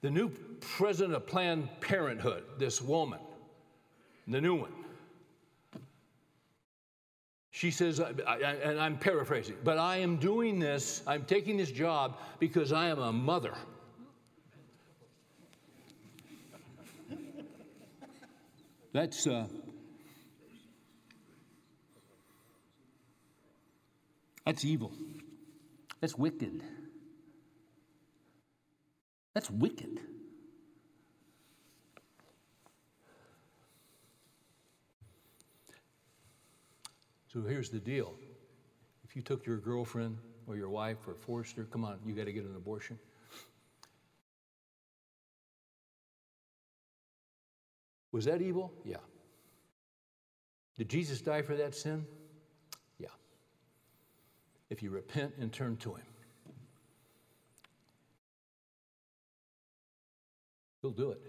The new president of Planned Parenthood, this woman, the new one. She says, and I'm paraphrasing, but I am doing this, I'm taking this job because I am a mother. That's, uh, that's evil. That's wicked. That's wicked. So here's the deal if you took your girlfriend or your wife or forced her, come on, you got to get an abortion. Was that evil? Yeah. Did Jesus die for that sin? Yeah. If you repent and turn to Him, He'll do it.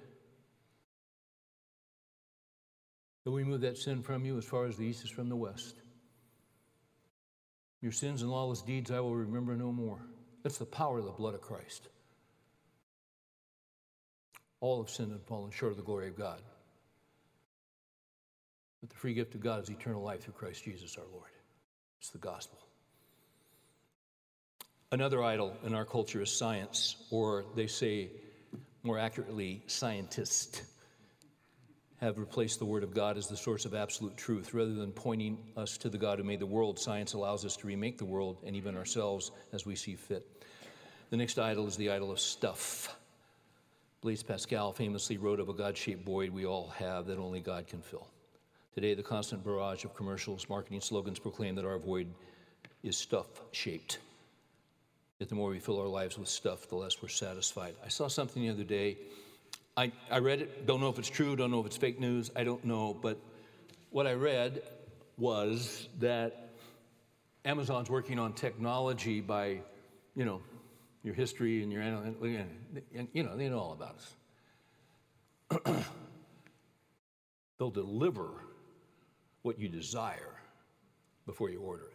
He'll remove that sin from you as far as the east is from the west. Your sins and lawless deeds I will remember no more. That's the power of the blood of Christ. All have sinned and fallen short of the glory of God. But the free gift of God is eternal life through Christ Jesus our Lord. It's the gospel. Another idol in our culture is science, or they say more accurately, scientist have replaced the Word of God as the source of absolute truth. Rather than pointing us to the God who made the world, science allows us to remake the world and even ourselves as we see fit. The next idol is the idol of stuff. Blaise Pascal famously wrote of a God shaped void we all have that only God can fill. Today, the constant barrage of commercials, marketing slogans proclaim that our void is stuff shaped. Yet the more we fill our lives with stuff, the less we're satisfied. I saw something the other day I, I read it, don't know if it's true, don't know if it's fake news, I don't know, but what I read was that Amazon's working on technology by, you know, your history and your, analytics, and, you know, they know all about us. They'll deliver what you desire before you order it.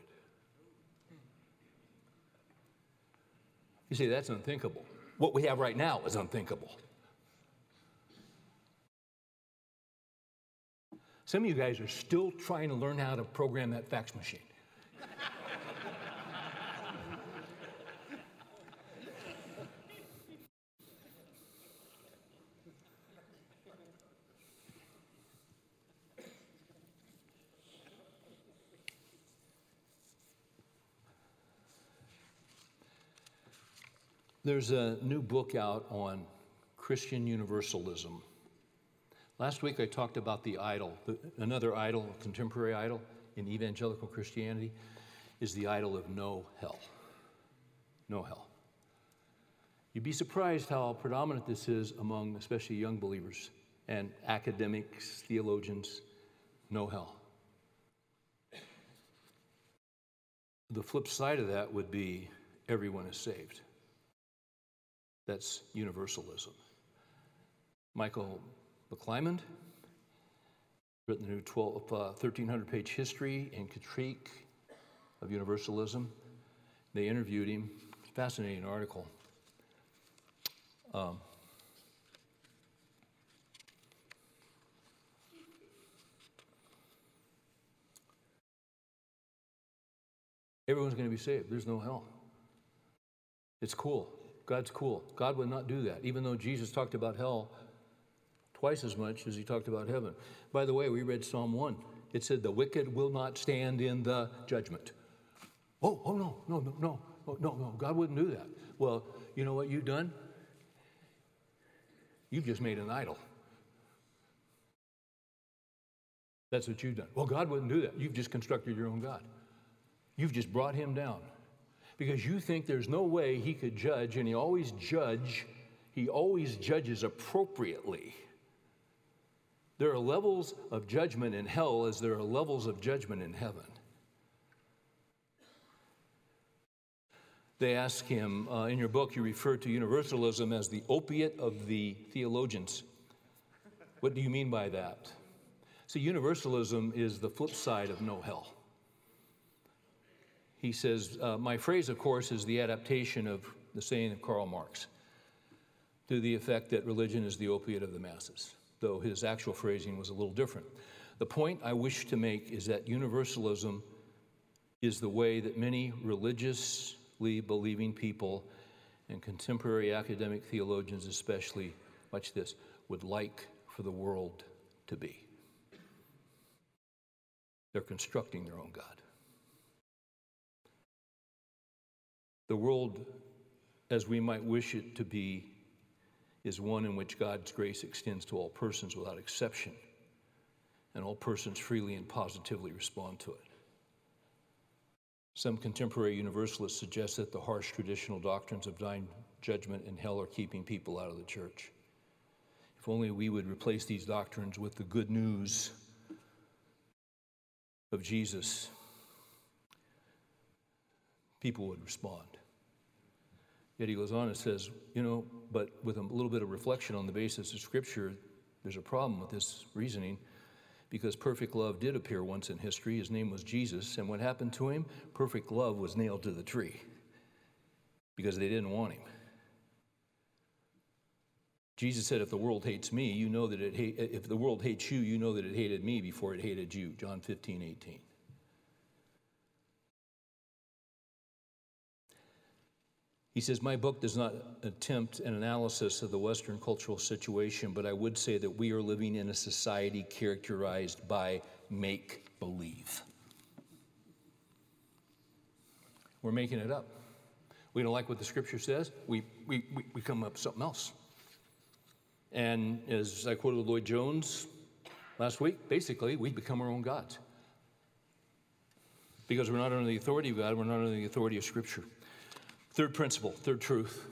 You see, that's unthinkable. What we have right now is unthinkable. Some of you guys are still trying to learn how to program that fax machine. There's a new book out on Christian universalism. Last week I talked about the idol. Another idol, a contemporary idol in evangelical Christianity, is the idol of no hell. No hell. You'd be surprised how predominant this is among especially young believers and academics, theologians. No hell. The flip side of that would be everyone is saved. That's universalism. Michael McClymond written the new 12, uh, 1300 page history and critique of universalism. They interviewed him. Fascinating article. Um, everyone's going to be saved. There's no hell. It's cool. God's cool. God would not do that, even though Jesus talked about hell twice as much as he talked about heaven. By the way, we read Psalm 1. It said, The wicked will not stand in the judgment. Oh, oh, no, no, no, no, oh, no, no. God wouldn't do that. Well, you know what you've done? You've just made an idol. That's what you've done. Well, God wouldn't do that. You've just constructed your own God. You've just brought him down because you think there's no way he could judge, and he always judge, he always judges appropriately. There are levels of judgment in hell as there are levels of judgment in heaven. They ask him, uh, in your book, you refer to universalism as the opiate of the theologians. What do you mean by that? See, universalism is the flip side of no hell he says, uh, My phrase, of course, is the adaptation of the saying of Karl Marx to the effect that religion is the opiate of the masses, though his actual phrasing was a little different. The point I wish to make is that universalism is the way that many religiously believing people and contemporary academic theologians, especially, watch this, would like for the world to be. They're constructing their own God. The world, as we might wish it to be, is one in which God's grace extends to all persons without exception, and all persons freely and positively respond to it. Some contemporary universalists suggest that the harsh traditional doctrines of divine judgment and hell are keeping people out of the church. If only we would replace these doctrines with the good news of Jesus, people would respond. Yet he goes on and says, you know, but with a little bit of reflection on the basis of Scripture, there's a problem with this reasoning because perfect love did appear once in history. His name was Jesus. And what happened to him? Perfect love was nailed to the tree because they didn't want him. Jesus said, If the world hates me, you know that it hate, if the world hates you, you know that it hated me before it hated you. John 15, 18. He says, My book does not attempt an analysis of the Western cultural situation, but I would say that we are living in a society characterized by make believe. We're making it up. We don't like what the scripture says, we, we, we, we come up with something else. And as I quoted Lloyd Jones last week, basically, we become our own gods. Because we're not under the authority of God, we're not under the authority of Scripture. Third principle, third truth.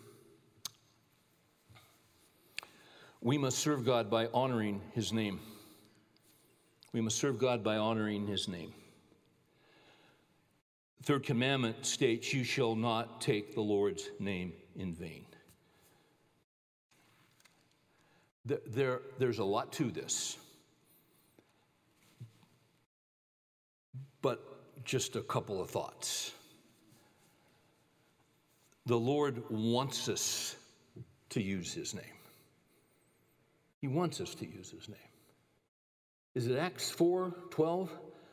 We must serve God by honoring His name. We must serve God by honoring His name. third commandment states, You shall not take the Lord's name in vain. There, there, there's a lot to this. But just a couple of thoughts. The Lord wants us to use his name. He wants us to use his name. Is it Acts 4 12?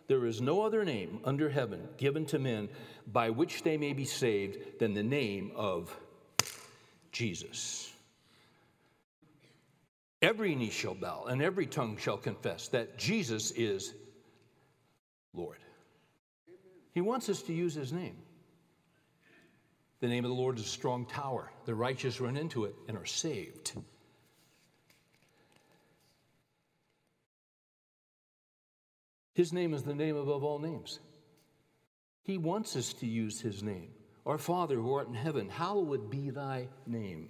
There is no other name under heaven given to men by which they may be saved than the name of Jesus. Every knee shall bow and every tongue shall confess that Jesus is Lord. He wants us to use his name. The name of the Lord is a strong tower. The righteous run into it and are saved. His name is the name above all names. He wants us to use his name. Our Father who art in heaven, hallowed be thy name.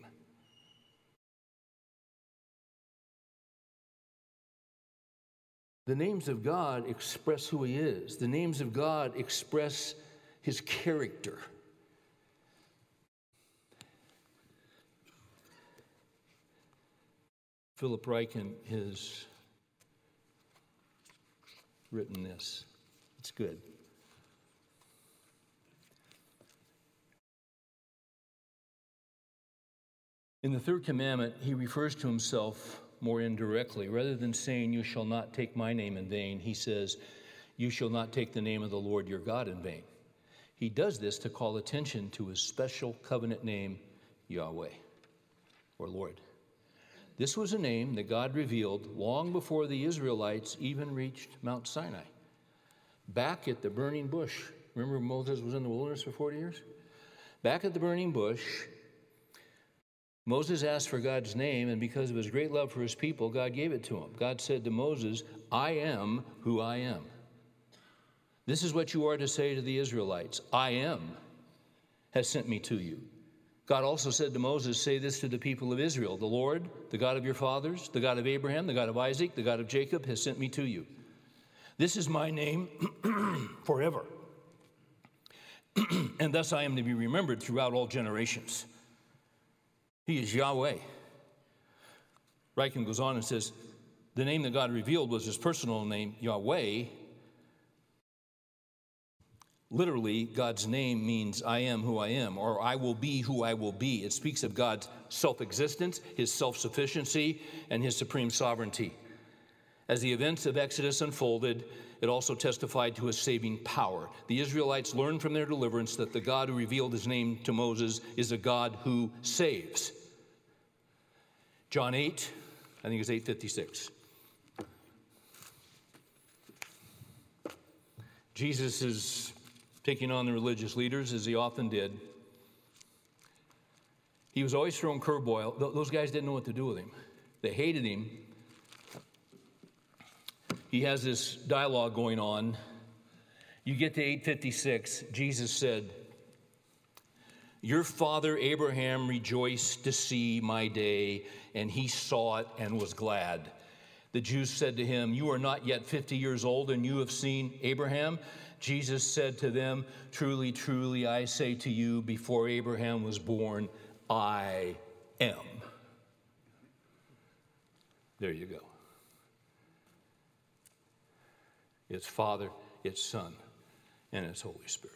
The names of God express who he is. The names of God express his character. Philip Ryken has written this. It's good. In the third commandment, he refers to himself more indirectly. Rather than saying, You shall not take my name in vain, he says, You shall not take the name of the Lord your God in vain. He does this to call attention to his special covenant name, Yahweh, or Lord. This was a name that God revealed long before the Israelites even reached Mount Sinai. Back at the burning bush, remember Moses was in the wilderness for 40 years? Back at the burning bush, Moses asked for God's name, and because of his great love for his people, God gave it to him. God said to Moses, I am who I am. This is what you are to say to the Israelites I am has sent me to you. God also said to Moses, Say this to the people of Israel The Lord, the God of your fathers, the God of Abraham, the God of Isaac, the God of Jacob, has sent me to you. This is my name forever. and thus I am to be remembered throughout all generations. He is Yahweh. Ryken goes on and says, The name that God revealed was his personal name, Yahweh, Literally, God's name means I am who I am, or I will be who I will be. It speaks of God's self existence, his self sufficiency, and his supreme sovereignty. As the events of Exodus unfolded, it also testified to his saving power. The Israelites learned from their deliverance that the God who revealed his name to Moses is a God who saves. John 8, I think it's 856. Jesus is taking on the religious leaders as he often did. He was always throwing curveball. Those guys didn't know what to do with him. They hated him. He has this dialogue going on. You get to 856, Jesus said, Your father Abraham rejoiced to see my day, and he saw it and was glad. The Jews said to him, You are not yet 50 years old, and you have seen Abraham? Jesus said to them, Truly, truly, I say to you, before Abraham was born, I am. There you go. It's Father, it's Son, and it's Holy Spirit.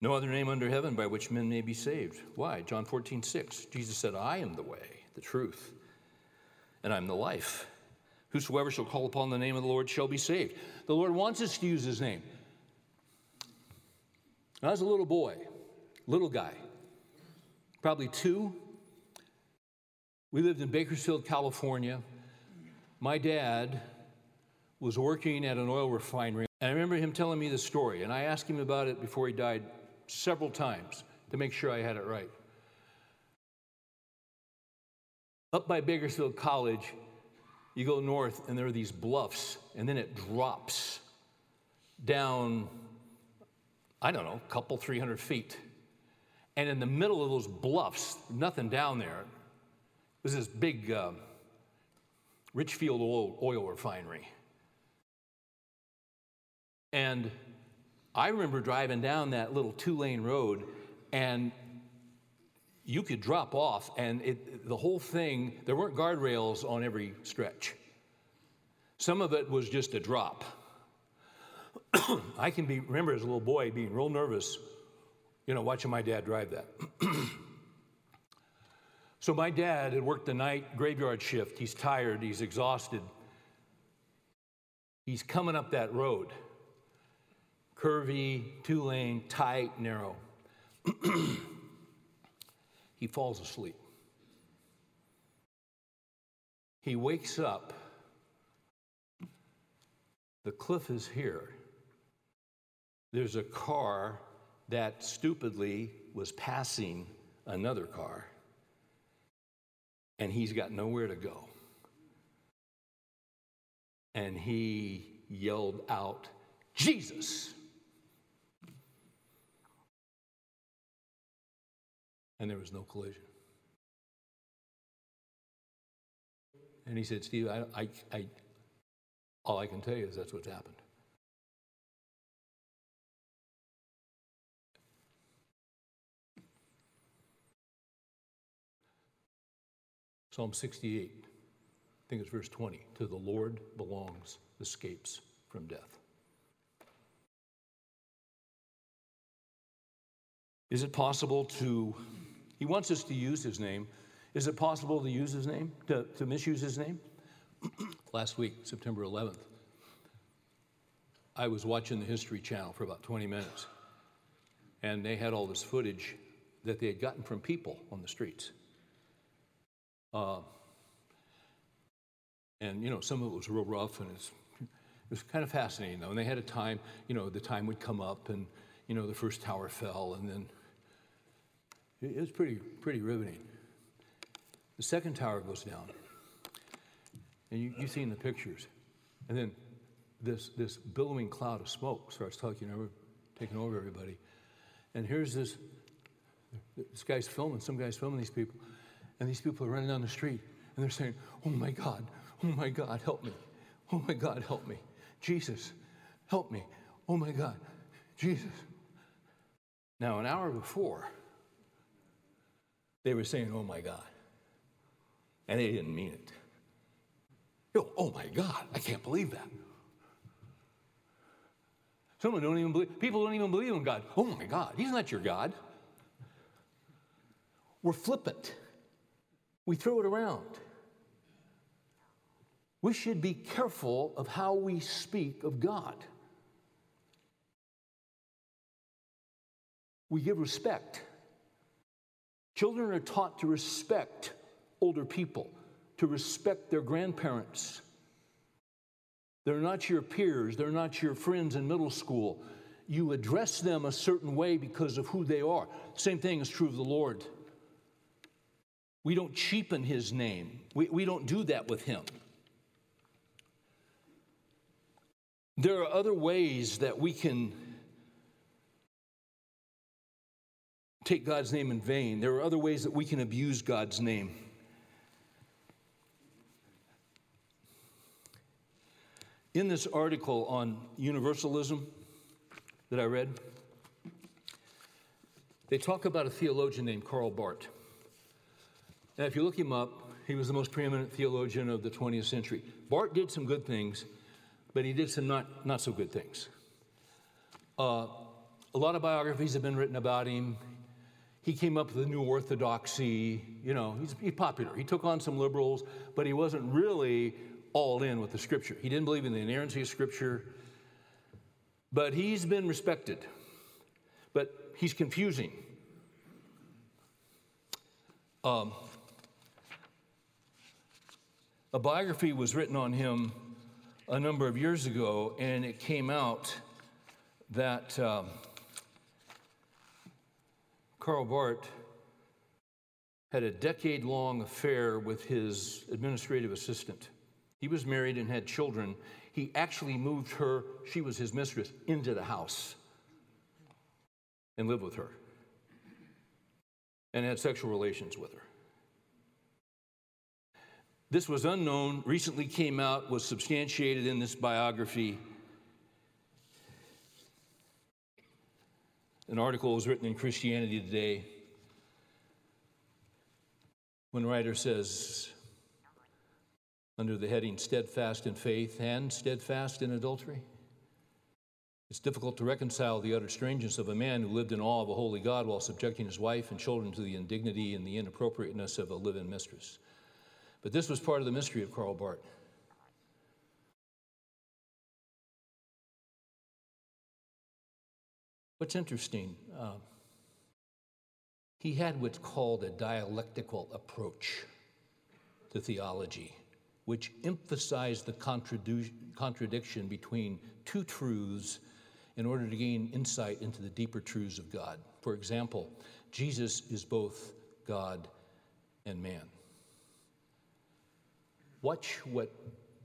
No other name under heaven by which men may be saved. Why? John 14, 6. Jesus said, I am the way, the truth, and I'm the life. Whosoever shall call upon the name of the Lord shall be saved. The Lord wants us to use his name. I was a little boy, little guy, probably two. We lived in Bakersfield, California. My dad was working at an oil refinery. And I remember him telling me the story, and I asked him about it before he died several times to make sure I had it right. Up by Bakersfield College, you go north, and there are these bluffs, and then it drops down, I don't know, a couple, 300 feet. And in the middle of those bluffs, nothing down there, was this big uh, Richfield oil, oil refinery. And I remember driving down that little two lane road, and you could drop off, and it, the whole thing, there weren't guardrails on every stretch. Some of it was just a drop. I can be, remember as a little boy being real nervous, you know, watching my dad drive that. so my dad had worked the night graveyard shift. He's tired, he's exhausted. He's coming up that road curvy, two lane, tight, narrow. he falls asleep. He wakes up. The cliff is here. There's a car that stupidly was passing another car, and he's got nowhere to go. And he yelled out, Jesus! And there was no collision. And he said, Steve, I, I, I, all I can tell you is that's what's happened. Psalm 68, I think it's verse 20. To the Lord belongs escapes from death. Is it possible to he wants us to use his name. Is it possible to use his name, to, to misuse his name? Last week, September 11th, I was watching the History Channel for about 20 minutes, and they had all this footage that they had gotten from people on the streets. Uh, and, you know, some of it was real rough, and it's, it was kind of fascinating, though. And they had a time, you know, the time would come up, and, you know, the first tower fell, and then it was pretty, pretty riveting. The second tower goes down, and you, you've seen the pictures. And then this, this billowing cloud of smoke starts taking over, taking over everybody. And here's this, this guy's filming, some guy's filming these people, and these people are running down the street, and they're saying, Oh my God, oh my God, help me. Oh my God, help me. Jesus, help me. Oh my God, Jesus. Now, an hour before, they were saying, oh my God. And they didn't mean it. Yo, oh my God, I can't believe that. Someone don't even believe, people don't even believe in God. Oh my God, He's not your God. We're flippant. We throw it around. We should be careful of how we speak of God. We give respect. Children are taught to respect older people, to respect their grandparents. They're not your peers, they're not your friends in middle school. You address them a certain way because of who they are. Same thing is true of the Lord. We don't cheapen his name, we, we don't do that with him. There are other ways that we can take God's name in vain. There are other ways that we can abuse God's name. In this article on universalism that I read, they talk about a theologian named Karl Barth. Now, if you look him up, he was the most preeminent theologian of the 20th century. Barth did some good things, but he did some not, not so good things. Uh, a lot of biographies have been written about him he came up with a new orthodoxy. You know, he's, he's popular. He took on some liberals, but he wasn't really all in with the scripture. He didn't believe in the inerrancy of scripture, but he's been respected. But he's confusing. Um, a biography was written on him a number of years ago, and it came out that. Um, Karl Barth had a decade long affair with his administrative assistant. He was married and had children. He actually moved her, she was his mistress, into the house and lived with her and had sexual relations with her. This was unknown, recently came out, was substantiated in this biography An article was written in Christianity Today when writer says, under the heading Steadfast in Faith and Steadfast in Adultery, It's difficult to reconcile the utter strangeness of a man who lived in awe of a holy God while subjecting his wife and children to the indignity and the inappropriateness of a live in mistress. But this was part of the mystery of Karl Barth. What's interesting, uh, he had what's called a dialectical approach to theology, which emphasized the contradiction between two truths in order to gain insight into the deeper truths of God. For example, Jesus is both God and man. Watch what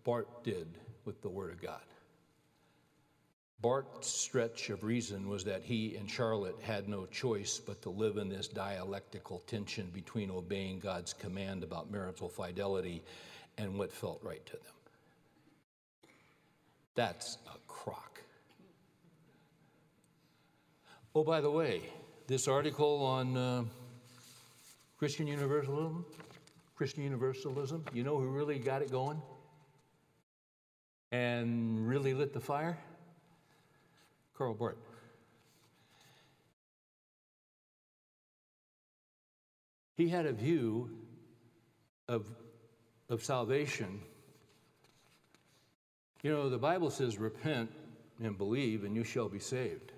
Barth did with the Word of God. Barth's stretch of reason was that he and Charlotte had no choice but to live in this dialectical tension between obeying God's command about marital fidelity and what felt right to them. That's a crock. Oh, by the way, this article on uh, Christian Universalism, Christian Universalism, you know who really got it going and really lit the fire? Karl Barth. He had a view of, of salvation. You know, the Bible says, repent and believe, and you shall be saved.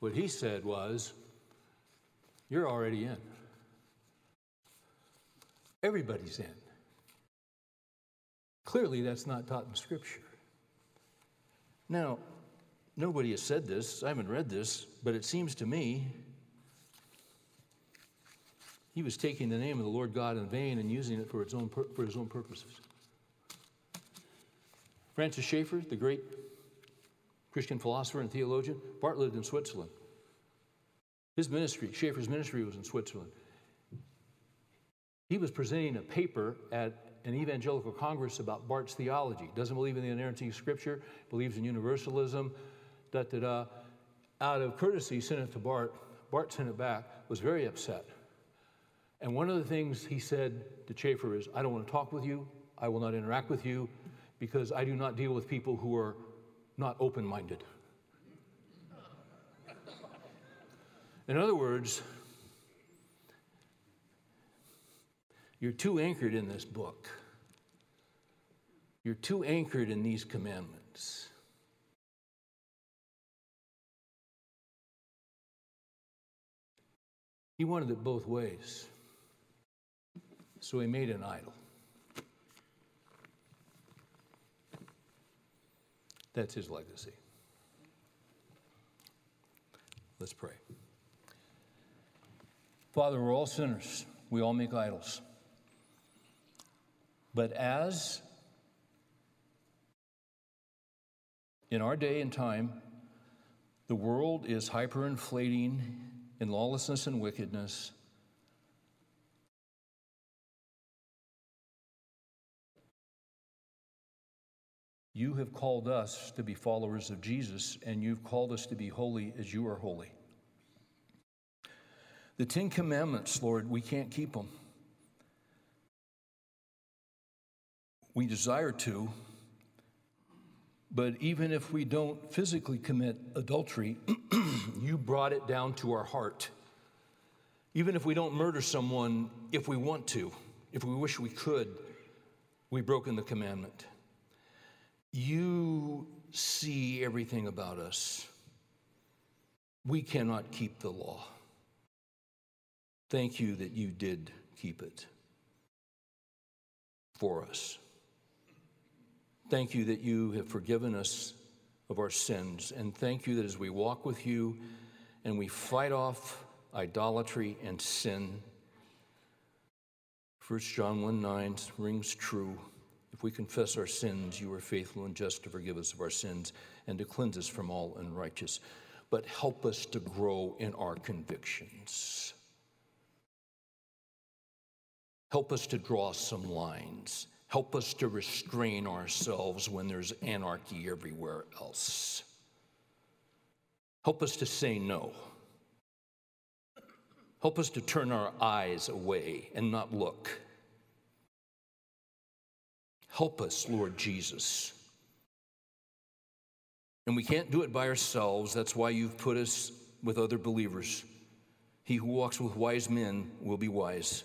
What he said was, You're already in. Everybody's in. Clearly, that's not taught in Scripture. Now, nobody has said this, I haven't read this, but it seems to me he was taking the name of the Lord God in vain and using it for, its own, for his own purposes. Francis Schaeffer, the great Christian philosopher and theologian. Barth lived in Switzerland. His ministry, Schaeffer's ministry, was in Switzerland. He was presenting a paper at an evangelical congress about Barth's theology. Doesn't believe in the inerrancy of Scripture, believes in universalism, da da da. Out of courtesy, sent it to Barth. Barth sent it back, was very upset. And one of the things he said to Schaeffer is, I don't want to talk with you, I will not interact with you, because I do not deal with people who are not open minded. In other words, you're too anchored in this book. You're too anchored in these commandments. He wanted it both ways. So he made an idol. That's his legacy. Let's pray. Father, we're all sinners. We all make idols. But as in our day and time, the world is hyperinflating in lawlessness and wickedness, You have called us to be followers of Jesus, and you've called us to be holy as you are holy. The Ten Commandments, Lord, we can't keep them. We desire to, but even if we don't physically commit adultery, you brought it down to our heart. Even if we don't murder someone, if we want to, if we wish we could, we've broken the commandment. You see everything about us. We cannot keep the law. Thank you that you did keep it for us. Thank you that you have forgiven us of our sins. And thank you that as we walk with you and we fight off idolatry and sin, 1 John 1 9 rings true. If we confess our sins, you are faithful and just to forgive us of our sins and to cleanse us from all unrighteous. But help us to grow in our convictions. Help us to draw some lines. Help us to restrain ourselves when there's anarchy everywhere else. Help us to say no. Help us to turn our eyes away and not look. Help us, Lord Jesus, And we can't do it by ourselves. That's why you've put us with other believers. He who walks with wise men will be wise.